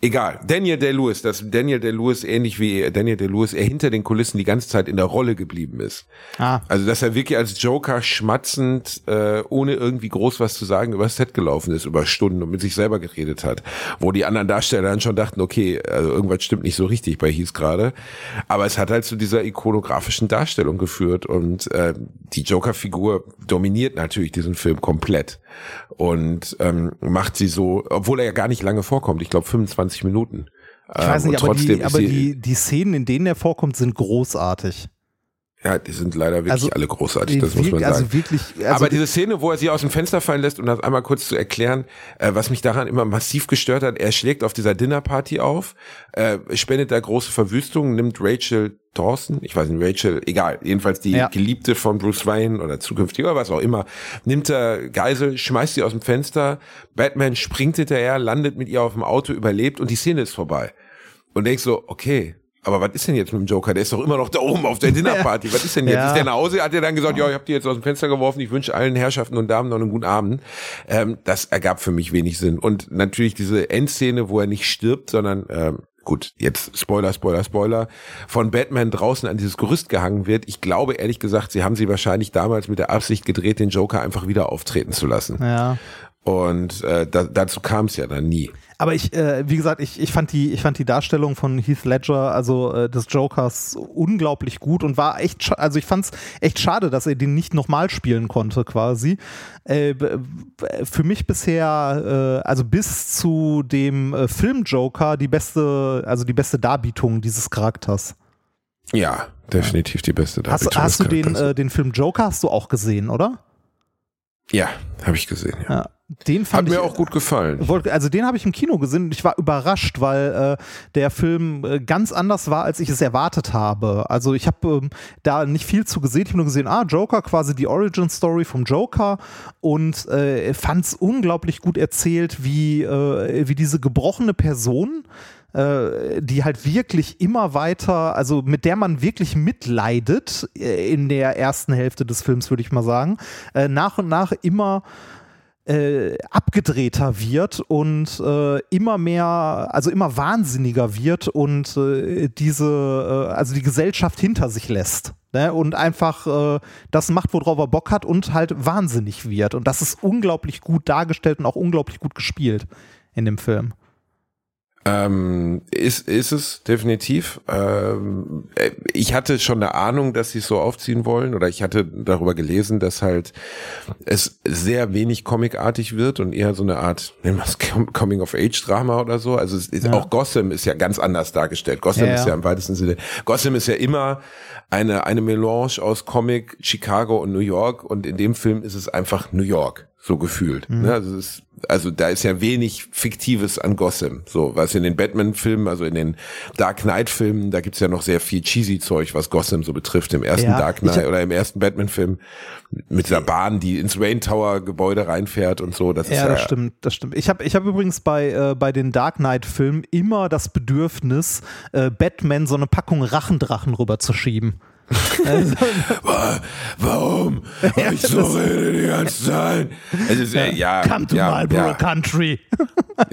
Egal. Daniel Day-Lewis, dass Daniel Day-Lewis ähnlich wie Daniel Day-Lewis er hinter den Kulissen die ganze Zeit in der Rolle geblieben ist. ah. Also, dass er wirklich als Joker schmatzend, äh, ohne irgendwie groß was zu sagen, über das Set gelaufen ist, über Stunden und mit sich selber geredet hat. Wo die anderen Darsteller dann schon dachten, okay, also irgendwas stimmt nicht so richtig bei Heath gerade. Aber es hat halt zu dieser ikonografischen Darstellung geführt und äh, die Joker-Figur dominiert natürlich diesen Film komplett und ähm, macht sie so, obwohl er ja gar nicht lange vorkommt, ich glaube 25 Minuten. Ich weiß Ähm, nicht, und aber, die, aber die, die Szenen, in denen er vorkommt, sind großartig. Ja, die sind leider wirklich Also, alle großartig, das muss man wirk- sagen. Also wirklich, also Aber diese Szene, wo er sie aus dem Fenster fallen lässt, um das einmal kurz zu erklären, äh, was mich daran immer massiv gestört hat, er schlägt auf dieser Dinnerparty auf, äh, spendet da große Verwüstung, nimmt Rachel Dawson, ich weiß nicht, Rachel, egal, jedenfalls die Ja. Geliebte von Bruce Wayne oder zukünftig oder was auch immer, nimmt er Geisel, schmeißt sie aus dem Fenster, Batman springt hinterher, landet mit ihr auf dem Auto, überlebt und die Szene ist vorbei. Und denkst so, okay, aber was ist denn jetzt mit dem Joker? Der ist doch immer noch da oben auf der Dinnerparty. Was ist denn jetzt? Ja. Ist der nach Hause? Hat er dann gesagt, ja, ich habe die jetzt aus dem Fenster geworfen. Ich wünsche allen Herrschaften und Damen noch einen guten Abend. Ähm, das ergab für mich wenig Sinn. Und natürlich diese Endszene, wo er nicht stirbt, sondern ähm, gut, jetzt Spoiler, Spoiler, Spoiler, von Batman draußen an dieses Gerüst gehangen wird. Ich glaube ehrlich gesagt, sie haben sie wahrscheinlich damals mit der Absicht gedreht, den Joker einfach wieder auftreten zu lassen. ja. Und äh, da, dazu kam es ja dann nie. Aber ich, äh, wie gesagt, ich, ich, fand die, ich fand die Darstellung von Heath Ledger, also äh, des Jokers, unglaublich gut und war echt, also ich fand es echt schade, dass er den nicht nochmal spielen konnte, quasi. Äh, für mich bisher, äh, also bis zu dem äh, Film Joker, die beste, also die beste Darbietung dieses Charakters. Ja, definitiv die beste Hast, Darbietung hast des du den, äh, den Film Joker hast du auch gesehen, oder? Ja, habe ich gesehen. Ja. Ja. Den Hat fand mir ich, auch gut gefallen. Wollte- Also den habe ich im Kino gesehen und ich war überrascht, weil äh, der Film äh, ganz anders war, als ich es erwartet habe. Also ich habe ähm, da nicht viel zu gesehen. Ich habe nur gesehen, ah, Joker, quasi die Origin Story vom Joker und äh, fand es unglaublich gut erzählt, wie, äh, wie diese gebrochene Person äh, die halt wirklich immer weiter, also mit der man wirklich mitleidet äh, in der ersten Hälfte des Films, würde ich mal sagen, äh, nach und nach immer äh, abgedrehter wird und äh, immer mehr, also immer wahnsinniger wird und äh, diese, äh, also die Gesellschaft hinter sich lässt. Ne? Und einfach äh, das macht, worauf er Bock hat und halt wahnsinnig wird. Und das ist unglaublich gut dargestellt und auch unglaublich gut gespielt in dem Film. Ähm, ist, ist es definitiv. Ähm, äh, ich hatte schon eine Ahnung, dass sie es so aufziehen wollen, oder ich hatte darüber gelesen, dass halt es sehr wenig comicartig wird und eher so eine Art, nennen wir es Coming-of-Age-Drama oder so. Also es ist, Ja. auch Gotham ist ja ganz anders dargestellt. Gotham Ja, ist ja. ja im weitesten Sinne. Gotham ist ja immer eine, eine Melange aus Comic, Chicago und New York und in dem Film ist es einfach New York, so gefühlt. Mhm. Ne? Also, es ist, also da ist ja wenig Fiktives an Gotham. So, was in den Batman-Filmen, also in den Dark Knight-Filmen, da gibt's ja noch sehr viel cheesy Zeug, was Gotham so betrifft. Im ersten Ja, Dark Knight oder im ersten Batman-Film mit dieser Bahn, die ins Rain Tower-Gebäude reinfährt und so. Das ist Ja, ja, das stimmt, das stimmt. Ich habe ich hab übrigens bei, äh, bei den Dark Knight-Filmen immer das Bedürfnis, äh, Batman so eine Packung Rachendrachen rüberzuschieben. Also, Warum? Hab ich so rede die ganze Zeit. Es ist, äh, ja, Come to ja, Marlboro ja. Country.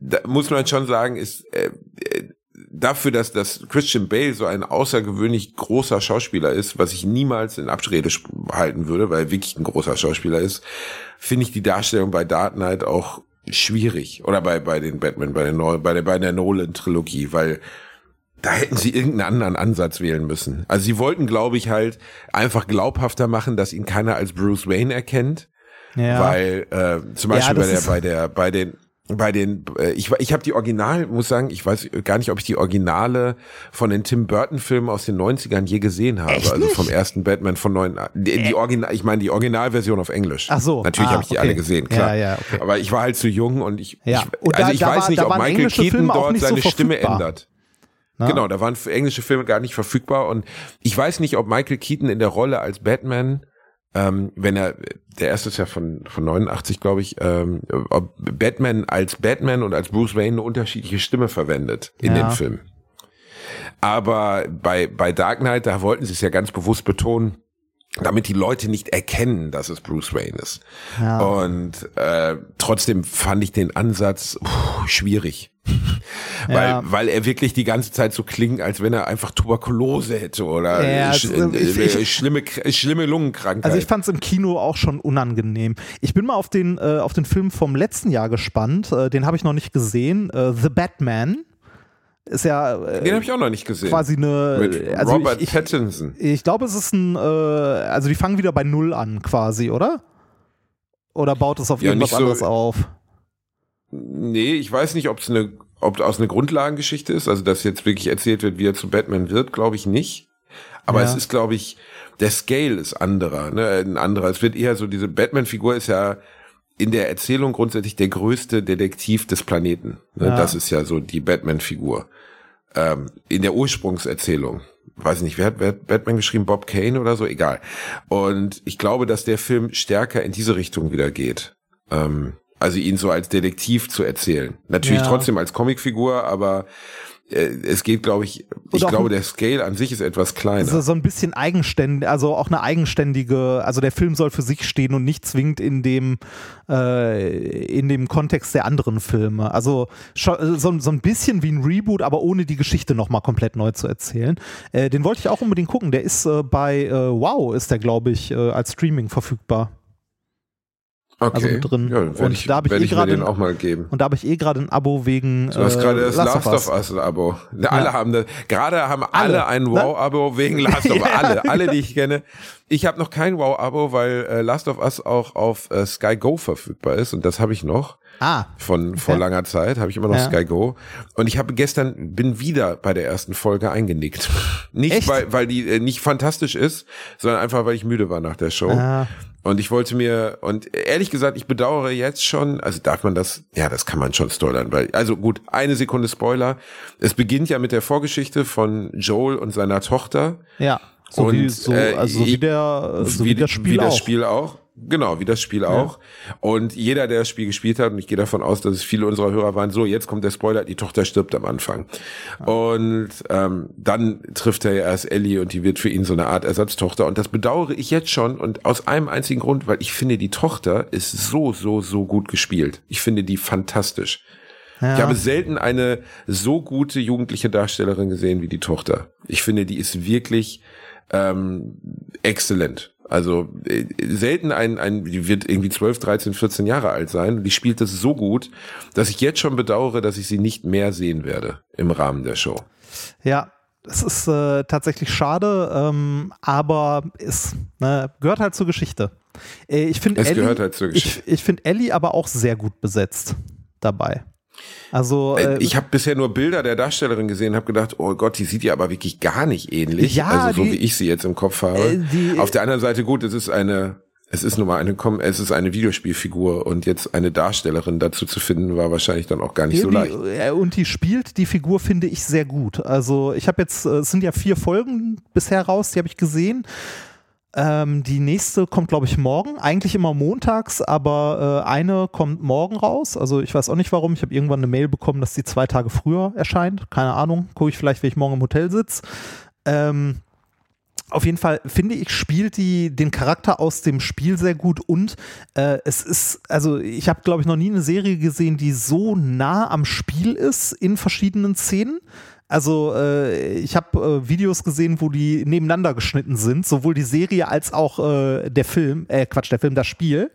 Da muss man schon sagen, ist äh, äh, dafür, dass, dass Christian Bale so ein außergewöhnlich großer Schauspieler ist, was ich niemals in sp- halten würde, weil er wirklich ein großer Schauspieler ist, finde ich die Darstellung bei Dark Knight auch schwierig. Oder bei, bei den Batman, bei der, Neu- bei der, bei der Nolan-Trilogie, weil da hätten sie irgendeinen anderen Ansatz wählen müssen. Also sie wollten, glaube ich, halt einfach glaubhafter machen, dass ihn keiner als Bruce Wayne erkennt. Ja. Weil äh, zum Beispiel Ja, bei der, bei der, bei den bei den, äh, ich, ich habe die Original, muss sagen, ich weiß gar nicht, ob ich die Originale von den Tim Burton Filmen aus den 90ern je gesehen habe. Echt also nicht? vom ersten Batman von neun, die, die Original, ich meine die Originalversion auf Englisch. Ach so, Natürlich ah, habe ich die okay. alle gesehen, klar. Ja, ja, okay. Aber ich war halt zu jung und ich, Ja. ich Und also da- ich da weiß war- nicht, ob Michael Keaton dort nicht so seine Stimme ändert. Na? Genau, da waren englische Filme gar nicht verfügbar und ich weiß nicht, ob Michael Keaton in der Rolle als Batman, ähm, wenn er, der erste ist ja von, von 89, glaube ich, ähm, ob Batman als Batman und als Bruce Wayne eine unterschiedliche Stimme verwendet in Ja. dem Film. Aber bei, bei Dark Knight, da wollten sie es ja ganz bewusst betonen, damit die Leute nicht erkennen, dass es Bruce Wayne ist. Ja. Und äh, trotzdem fand ich den Ansatz puh, schwierig. weil, Ja. weil er wirklich die ganze Zeit so klingt, als wenn er einfach Tuberkulose hätte oder Ja, sch also ich- äh, ich- schlimme, schlimme Lungenkrankheit. Also ich fand es im Kino auch schon unangenehm. Ich bin mal auf den, äh, auf den Film vom letzten Jahr gespannt. Äh, den habe ich noch nicht gesehen. Äh, The Batman. Ist ja äh, den habe ich auch noch nicht gesehen. quasi eine. Mit also Robert ich, ich, Pattinson. ich glaube, es ist ein. Äh, also die fangen wieder bei Null an, quasi, oder? Oder baut es auf Ja, irgendwas so- anderes auf? Nee, ich weiß nicht, ob es eine, ob aus eine Grundlagengeschichte ist, also dass jetzt wirklich erzählt wird, wie er zu Batman wird, glaube ich nicht. Aber Ja. es ist, glaube ich, der Scale ist anderer, ne, ein anderer. Es wird eher so, diese Batman-Figur ist ja in der Erzählung grundsätzlich der größte Detektiv des Planeten. Ne? Ja. Das ist ja so die Batman-Figur. Ähm, in der Ursprungserzählung. Weiß nicht, wer hat, wer hat Batman geschrieben? Bob Kane oder so? Egal. Und ich glaube, dass der Film stärker in diese Richtung wieder geht. Ähm, also ihn so als Detektiv zu erzählen. Natürlich Ja. trotzdem als Comicfigur, aber es geht, glaube ich, ich auch glaube, der Scale an sich ist etwas kleiner. So, so ein bisschen eigenständig, also auch eine eigenständige, also der Film soll für sich stehen und nicht zwingend in dem, äh, in dem Kontext der anderen Filme. Also scho- so, so ein bisschen wie ein Reboot, aber ohne die Geschichte nochmal komplett neu zu erzählen. Äh, den wollte ich auch unbedingt gucken. Der ist äh, bei äh, Wow, ist der, glaube ich, äh, als Streaming verfügbar. Okay. also mit drin. Ja, Und ich, da ich eh ich mir gerade den ein- auch mal geben. Und da habe ich eh gerade ein Abo wegen. Du hast äh, gerade das Last Last of Us ein Abo. Alle haben das. Gerade haben alle, Alle, ein ne? Wow-Abo wegen Last of Us. Alle, alle, die ich kenne. Ich habe noch kein Wow-Abo, weil äh, Last of Us auch auf äh, Sky Go verfügbar ist und das habe ich noch Ah, von vor Okay. langer Zeit. Habe ich immer noch Ja. Sky Go und ich habe gestern bin wieder bei der ersten Folge eingenickt. Nicht Echt? weil weil die äh, nicht fantastisch ist, sondern einfach weil ich müde war nach der Show. Ah. Und ich wollte mir, und ehrlich gesagt, ich bedauere jetzt schon, also darf man das, ja, das kann man schon spoilern, weil, also gut, eine Sekunde Spoiler. Es beginnt ja mit der Vorgeschichte von Joel und seiner Tochter. ja. So, Und, wie, so, äh, also so wie, ich- der, so wie, das Spiel wie das auch. Spiel auch. Genau, wie das Spiel auch. Und jeder, der das Spiel gespielt hat, und ich gehe davon aus, dass es viele unserer Hörer waren, so, jetzt kommt der Spoiler, die Tochter stirbt am Anfang. Und ähm, dann trifft er ja erst Ellie und die wird für ihn so eine Art Ersatztochter. Und das bedauere ich jetzt schon und aus einem einzigen Grund, weil ich finde, die Tochter ist so, so, so gut gespielt. Ich finde die fantastisch. Ja. Ich habe selten eine so gute jugendliche Darstellerin gesehen wie die Tochter. Ich finde, die ist wirklich ähm, exzellent. Also äh, selten ein, ein, die wird irgendwie 12, 13, 14 Jahre alt sein. Die spielt das so gut, dass ich jetzt schon bedauere, dass ich sie nicht mehr sehen werde im Rahmen der Show. Ja, es ist äh, tatsächlich schade, ähm, aber es ne, gehört halt zur Geschichte. Äh, ich finde Es Ellie, gehört halt zur Geschichte. Ich, ich finde Ellie aber auch sehr gut besetzt dabei. Also Äh, äh, ich habe bisher nur Bilder der Darstellerin gesehen, habe gedacht, oh Gott, die sieht ja aber wirklich gar nicht ähnlich. Ja, also so die- wie ich sie jetzt im Kopf habe. Äh, die- Auf der anderen Seite gut, es ist eine, es ist nun mal eine, es ist eine Videospielfigur und jetzt eine Darstellerin dazu zu finden, war wahrscheinlich dann auch gar nicht so leicht. äh, Und die spielt die Figur, finde ich, sehr gut. Also ich habe jetzt, äh, es sind ja vier Folgen bisher raus, die habe ich gesehen. Ähm, die nächste kommt, glaube ich, morgen. Eigentlich immer montags, aber äh, eine kommt morgen raus. Also ich weiß auch nicht warum. Ich habe irgendwann eine Mail bekommen, dass die zwei Tage früher erscheint. Keine Ahnung. Gucke ich vielleicht, wenn ich morgen im Hotel sitze. Ähm, auf jeden Fall finde ich, spielt die den Charakter aus dem Spiel sehr gut und äh, es ist, also ich habe, glaube ich, noch nie eine Serie gesehen, die so nah am Spiel ist in verschiedenen Szenen. Also äh, ich habe äh, Videos gesehen, wo die nebeneinander geschnitten sind, sowohl die Serie als auch äh, der Film, äh Quatsch, der Film, das Spiel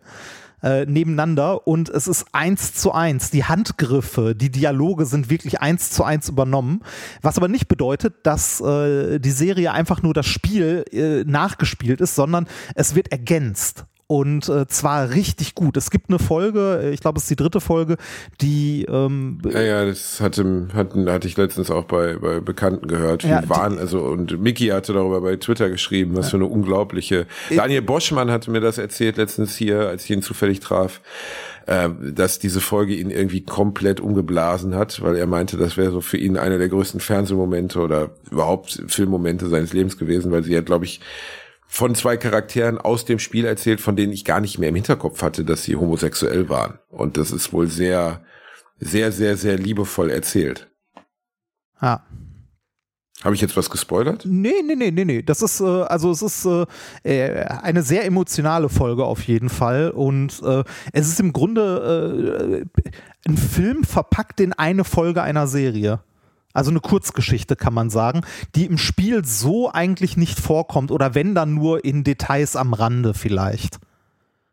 äh, nebeneinander und es ist eins zu eins. Die Handgriffe, die Dialoge sind wirklich eins zu eins übernommen. Was aber nicht bedeutet, dass äh, die Serie einfach nur das Spiel äh, nachgespielt ist, sondern es wird ergänzt und äh, zwar richtig gut. Es gibt eine Folge, äh, ich glaube, es ist die dritte Folge, die ähm, ja, ja, das hatte, hatten, hatte ich letztens auch bei, bei Bekannten gehört. Ja, waren, also und Mickey hatte darüber bei Twitter geschrieben, was ja. für eine unglaubliche. Daniel Boschmann hatte mir das erzählt letztens hier, als ich ihn zufällig traf äh, dass diese Folge ihn irgendwie komplett umgeblasen hat, weil er meinte, das wäre so für ihn einer der größten Fernsehmomente oder überhaupt Filmmomente seines Lebens gewesen, weil sie ja, glaube ich, von zwei Charakteren aus dem Spiel erzählt, von denen ich gar nicht mehr im Hinterkopf hatte, dass sie homosexuell waren. Und das ist wohl sehr, sehr, sehr, sehr liebevoll erzählt. Ah. Habe ich jetzt was gespoilert? Nee, nee, nee, nee, nee. Das ist, äh, also es ist äh, äh, eine sehr emotionale Folge auf jeden Fall. Und äh, es ist im Grunde äh, ein Film verpackt in eine Folge einer Serie. Also eine Kurzgeschichte kann man sagen, die im Spiel so eigentlich nicht vorkommt oder wenn dann nur in Details am Rande vielleicht.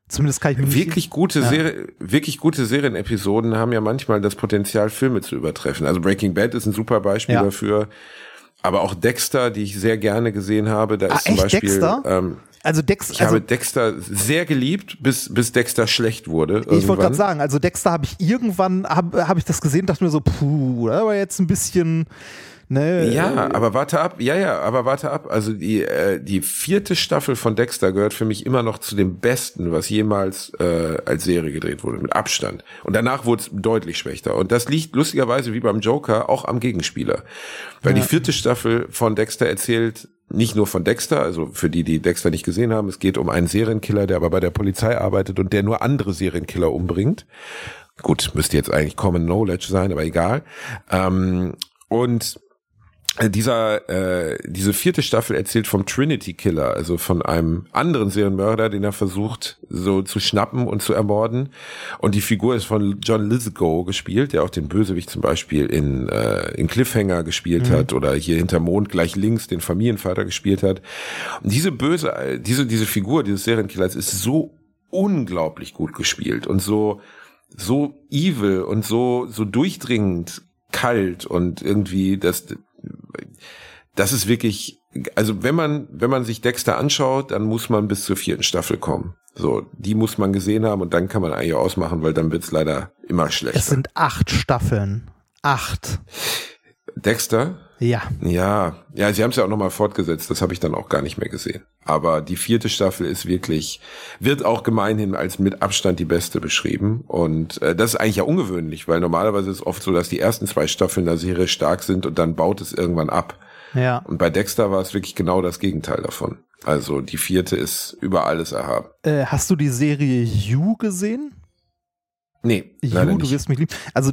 Zumindest kann ich mir wirklich gute ja. Serie, wirklich gute Serienepisoden haben ja manchmal das Potenzial Filme zu übertreffen. Also Breaking Bad ist ein super Beispiel ja. dafür. Aber auch Dexter, die ich sehr gerne gesehen habe, da ah, ist zum? Beispiel Dexter? Ähm, also Dex, ich also, habe Dexter sehr geliebt, bis, bis Dexter schlecht wurde. Irgendwann. Ich wollte gerade sagen, also Dexter habe ich irgendwann, habe hab ich das gesehen, dachte mir so, puh, aber jetzt ein bisschen, Ne, ja, aber warte ab, ja, ja, aber warte ab. Also die, äh, die vierte Staffel von Dexter gehört für mich immer noch zu dem Besten, was jemals äh, als Serie gedreht wurde, mit Abstand. Und danach wurde es deutlich schwächer. Und das liegt lustigerweise wie beim Joker auch am Gegenspieler. Weil ja. die vierte Staffel von Dexter erzählt nicht nur von Dexter, also für die, die Dexter nicht gesehen haben, es geht um einen Serienkiller, der aber bei der Polizei arbeitet und der nur andere Serienkiller umbringt. Gut, müsste jetzt eigentlich Common Knowledge sein, aber egal. Ähm, und dieser äh, diese vierte Staffel erzählt vom Trinity Killer, also von einem anderen Serienmörder, den er versucht so zu schnappen und zu ermorden. Und die Figur ist von John Lithgow gespielt, der auch den Bösewicht zum Beispiel in äh, in Cliffhanger gespielt mhm. hat oder hier hinter Mond gleich links den Familienvater gespielt hat. Und diese böse diese diese Figur dieses Serienkillers ist so unglaublich gut gespielt und so so evil und so so durchdringend kalt und irgendwie das das ist wirklich, also wenn man, wenn man sich Dexter anschaut, dann muss man bis zur vierten Staffel kommen. So, die muss man gesehen haben und dann kann man eigentlich ausmachen, weil dann wird's leider immer schlechter. Es sind acht Staffeln. Acht. Dexter? Ja. Ja, ja, sie haben es ja auch nochmal fortgesetzt, das habe ich dann auch gar nicht mehr gesehen. Aber die vierte Staffel ist wirklich, wird auch gemeinhin als mit Abstand die beste beschrieben. Und äh, das ist eigentlich ja ungewöhnlich, weil normalerweise ist es oft so, dass die ersten zwei Staffeln der Serie stark sind und dann baut es irgendwann ab. Ja. Und bei Dexter war es wirklich genau das Gegenteil davon. Also die vierte ist über alles erhaben. Äh, hast du die Serie You gesehen? Nee, You, du wirst mich lieben. Also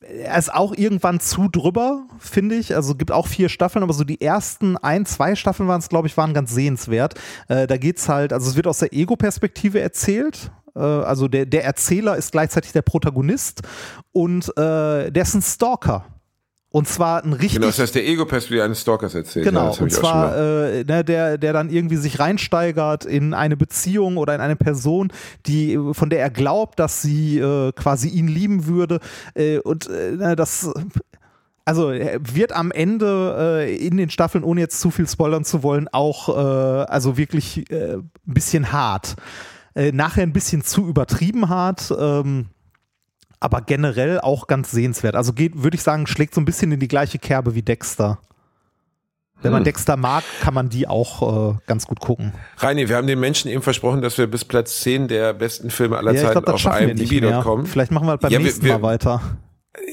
er ist auch irgendwann zu drüber, finde ich. Also gibt auch vier Staffeln, aber so die ersten ein, zwei Staffeln waren es, glaube ich, waren ganz sehenswert. Äh, da es halt, also es wird aus der Ego-Perspektive erzählt. Äh, also der, der Erzähler ist gleichzeitig der Protagonist und äh, der ist ein Stalker. Und zwar ein richtig. Genau, das heißt, der Ego-Perspektive eines Stalkers erzählt. Genau, ja, und zwar äh, ne, der, der dann irgendwie sich reinsteigert in eine Beziehung oder in eine Person, die, von der er glaubt, dass sie äh, quasi ihn lieben würde. Äh, und äh, ne, das also wird am Ende äh, in den Staffeln, ohne jetzt zu viel spoilern zu wollen, auch äh, also wirklich äh, ein bisschen hart. Äh, nachher ein bisschen zu übertrieben hart. Ähm, aber generell auch ganz sehenswert. Also geht, würde ich sagen, schlägt so ein bisschen in die gleiche Kerbe wie Dexter. Wenn man hm. Dexter mag, kann man die auch äh, ganz gut gucken. Reini, wir haben den Menschen eben versprochen, dass wir bis Platz 10 der besten Filme aller ja, Zeiten glaub, auf IMDb.com. Vielleicht machen wir beim ja, nächsten wir, wir, Mal weiter.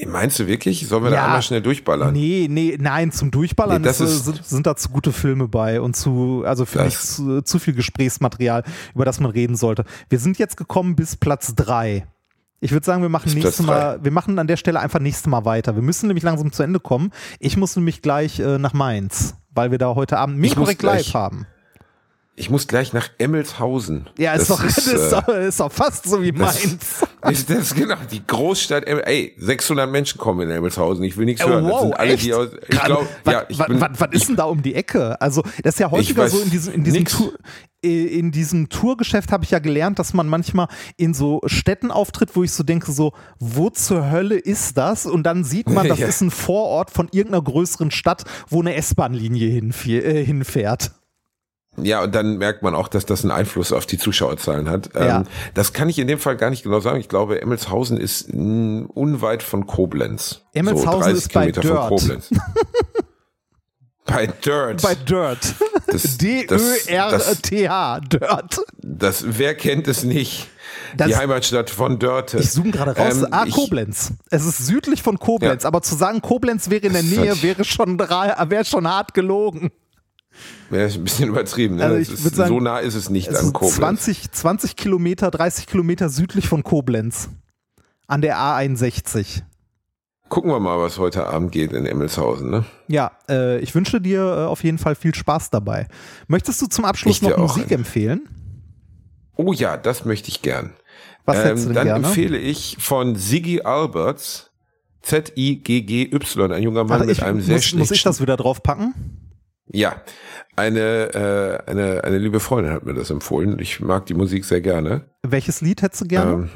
Meinst du wirklich? Sollen wir ja, da einmal schnell durchballern? Nee, nee, nein, zum Durchballern nee, ist, ist, sind, sind da zu gute Filme bei und zu, also für mich zu, zu viel Gesprächsmaterial, über das man reden sollte. Wir sind jetzt gekommen bis Platz 3. Ich würde sagen, wir machen nächstes Mal, wir machen an der Stelle einfach nächstes Mal weiter. Wir müssen nämlich langsam zu Ende kommen. Ich muss nämlich gleich äh, nach Mainz. weil wir da heute Abend gleich- live haben. Ich muss gleich nach Emmelshausen. Ja, ist, Das doch, ist, äh, doch, ist doch fast so wie das- meins. Ist das genau die Großstadt? Emmel- Ey, 600 Menschen kommen in Emmelshausen. Ich will nichts Oh, hören. das wow, sind alle echt? die aus. Ich glaube, was, ja, ich was, bin, was, was ist denn da um die Ecke? Also, das ist ja häufiger so in diesem, in diesem. Tour. äh, In diesem Tourgeschäft habe ich ja gelernt, dass man manchmal in so Städten auftritt, wo ich so denke, so, wo zur Hölle ist das? Und dann sieht man, das Ja. ist ein Vorort von irgendeiner größeren Stadt, wo eine S-Bahn-Linie äh, hinfährt. Ja, und dann merkt man auch, dass das einen Einfluss auf die Zuschauerzahlen hat. Ja. Ähm, das kann ich in dem Fall gar nicht genau sagen. Ich glaube, Emmelshausen ist mh, unweit von Koblenz. Emmelshausen so 30 ist bei Kilometer Dirt. von Koblenz. bei Dirt. Bei Dirt. D-Ö-R-T-H. Dirt. das, wer kennt es nicht? Das- die Heimatstadt von Dörte. Ich zoome gerade raus. Ähm, ah, Koblenz. Es ist südlich von Koblenz, Ja. aber zu sagen, Koblenz wäre in der Nähe, wäre schon, wäre schon hart gelogen. Ja, ist ein bisschen übertrieben. Ne? Also ich ist, sagen, so nah ist es nicht Es an Koblenz. 20, 20 Kilometer, 30 Kilometer südlich von Koblenz. An der A61. Gucken wir mal, was heute Abend geht in Emmelshausen. Ne? Ja, äh, ich wünsche dir äh, auf jeden Fall viel Spaß dabei. Möchtest du zum Abschluss Ich noch. Musik empfehlen? Oh ja, das möchte ich gern. Was hättest du denn dann gerne? empfehle ich von Ziggy Alberts, Z-I-G-G-Y, ein junger Mann Ach, mit einem sehr muss, muss ich schlechten... das wieder draufpacken? Ja, eine, äh, eine, eine liebe Freundin hat mir das empfohlen. Ich mag die Musik sehr gerne. Welches Lied hättest du gerne? Ähm,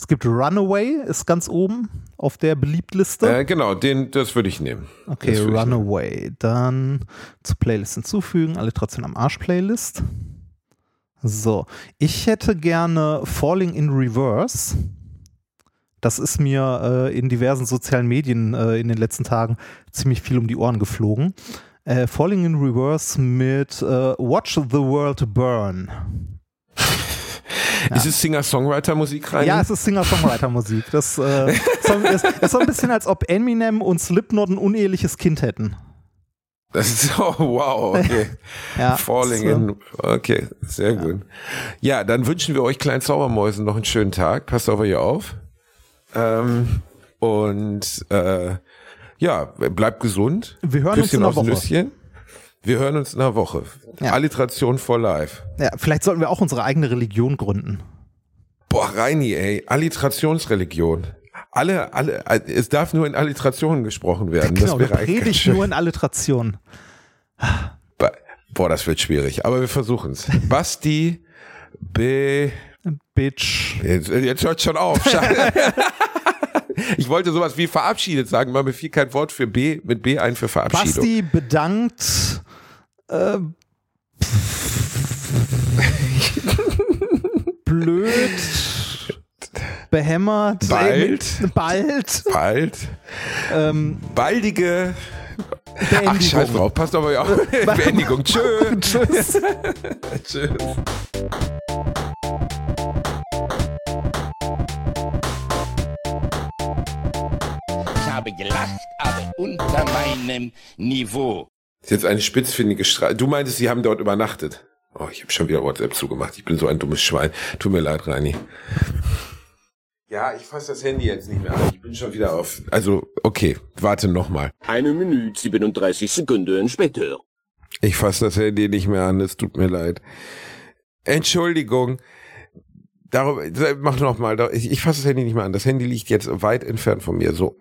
es gibt Runaway, ist ganz oben auf der Beliebtliste. äh, genau, den, das würde ich nehmen. Okay, Runaway. Dann zur Playlist hinzufügen. Alliteration am Arsch Playlist. So, ich hätte gerne Falling in Reverse. Das ist mir äh, in diversen sozialen Medien äh, in den letzten Tagen ziemlich viel um die Ohren geflogen. Äh, Falling in Reverse mit äh, Watch the World Burn. Ist es Singer-Songwriter-Musik rein? Ja, es ist Singer-Songwriter-Musik. Das äh, ist, so, ist, ist so ein bisschen, als ob Eminem und Slipknot ein uneheliches Kind hätten. Das ist, oh, wow, okay. Ja, Falling so. in, okay, sehr gut. Ja, dann wünschen wir euch kleinen Zaubermäusen noch einen schönen Tag. Passt auf euch auf. Ähm, und äh, ja, bleibt gesund. Wir hören uns Küsschen in einer aufs Woche. Nüsschen. Wir hören uns in einer Woche. Ja. Alliteration for life. Ja, vielleicht sollten wir auch unsere eigene Religion gründen. Boah, Reini, ey, Alliterationsreligion. Alle, alle, es darf nur in Alliterationen gesprochen werden. Genau, das wäre Predigt schön. nur in Alliteration. Ba- Boah, das wird schwierig, aber wir versuchen's. Basti, B, Bitch. Jetzt, jetzt hört schon auf. Scheiße. Ich wollte sowas wie verabschiedet sagen, aber mir fiel kein Wort für B mit B ein für Verabschiedung. Basti bedankt. Äh, blöd. Behämmert. Bald. Bald. Bald. Ähm, Baldige. Ach, Beendigung. scheiß drauf. Passt aber ja. Beendigung. Tschö. Tschüss. Tschüss. Habe gelacht, aber unter meinem Niveau. Ist jetzt eine spitzfindige Straße. Du meintest, sie haben dort übernachtet. Oh, ich habe schon wieder WhatsApp zugemacht. Ich bin so ein dummes Schwein. Tut mir leid, Reini. Ja, ich fasse das Handy jetzt nicht mehr an. Ich bin schon wieder auf. Also, okay, warte nochmal. Eine Minute 37 Sekunden später. Ich fasse das Handy nicht mehr an, es tut mir leid. Entschuldigung. Darum, mach noch mal. Ich, ich fasse das Handy nicht mehr an. Das Handy liegt jetzt weit entfernt von mir. So.